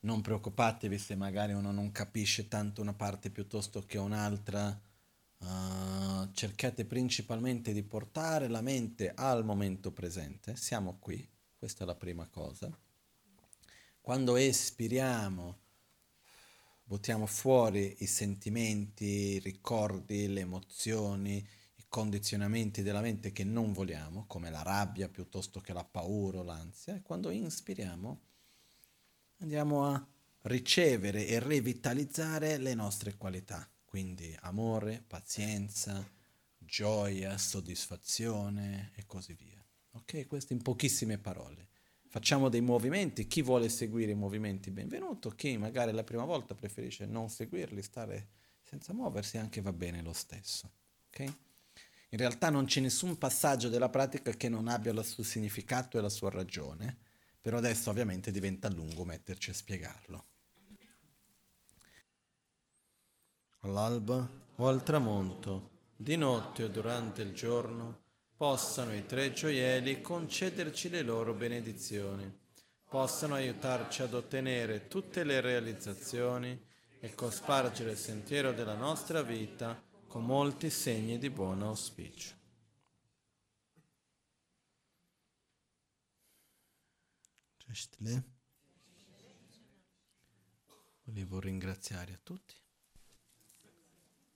non preoccupatevi se magari uno non capisce tanto una parte piuttosto che un'altra. Uh, cercate principalmente di portare la mente al momento presente. Siamo qui, questa è la prima cosa. Quando espiriamo, buttiamo fuori i sentimenti, i ricordi, le emozioni, condizionamenti della mente che non vogliamo, come la rabbia piuttosto che la paura o l'ansia, e quando inspiriamo andiamo a ricevere e revitalizzare le nostre qualità, quindi amore, pazienza, gioia, soddisfazione e così via. Ok, questo in pochissime parole. Facciamo dei movimenti, chi vuole seguire i movimenti benvenuto, chi magari la prima volta preferisce non seguirli, stare senza muoversi, anche va bene lo stesso. Ok? In realtà non c'è nessun passaggio della pratica che non abbia il suo significato e la sua ragione, però adesso ovviamente diventa lungo metterci a spiegarlo. All'alba o al tramonto, di notte o durante il giorno, possano i tre gioielli concederci le loro benedizioni, possano aiutarci ad ottenere tutte le realizzazioni e cospargere il sentiero della nostra vita con molti segni di buon auspicio. Volevo ringraziare a tutti.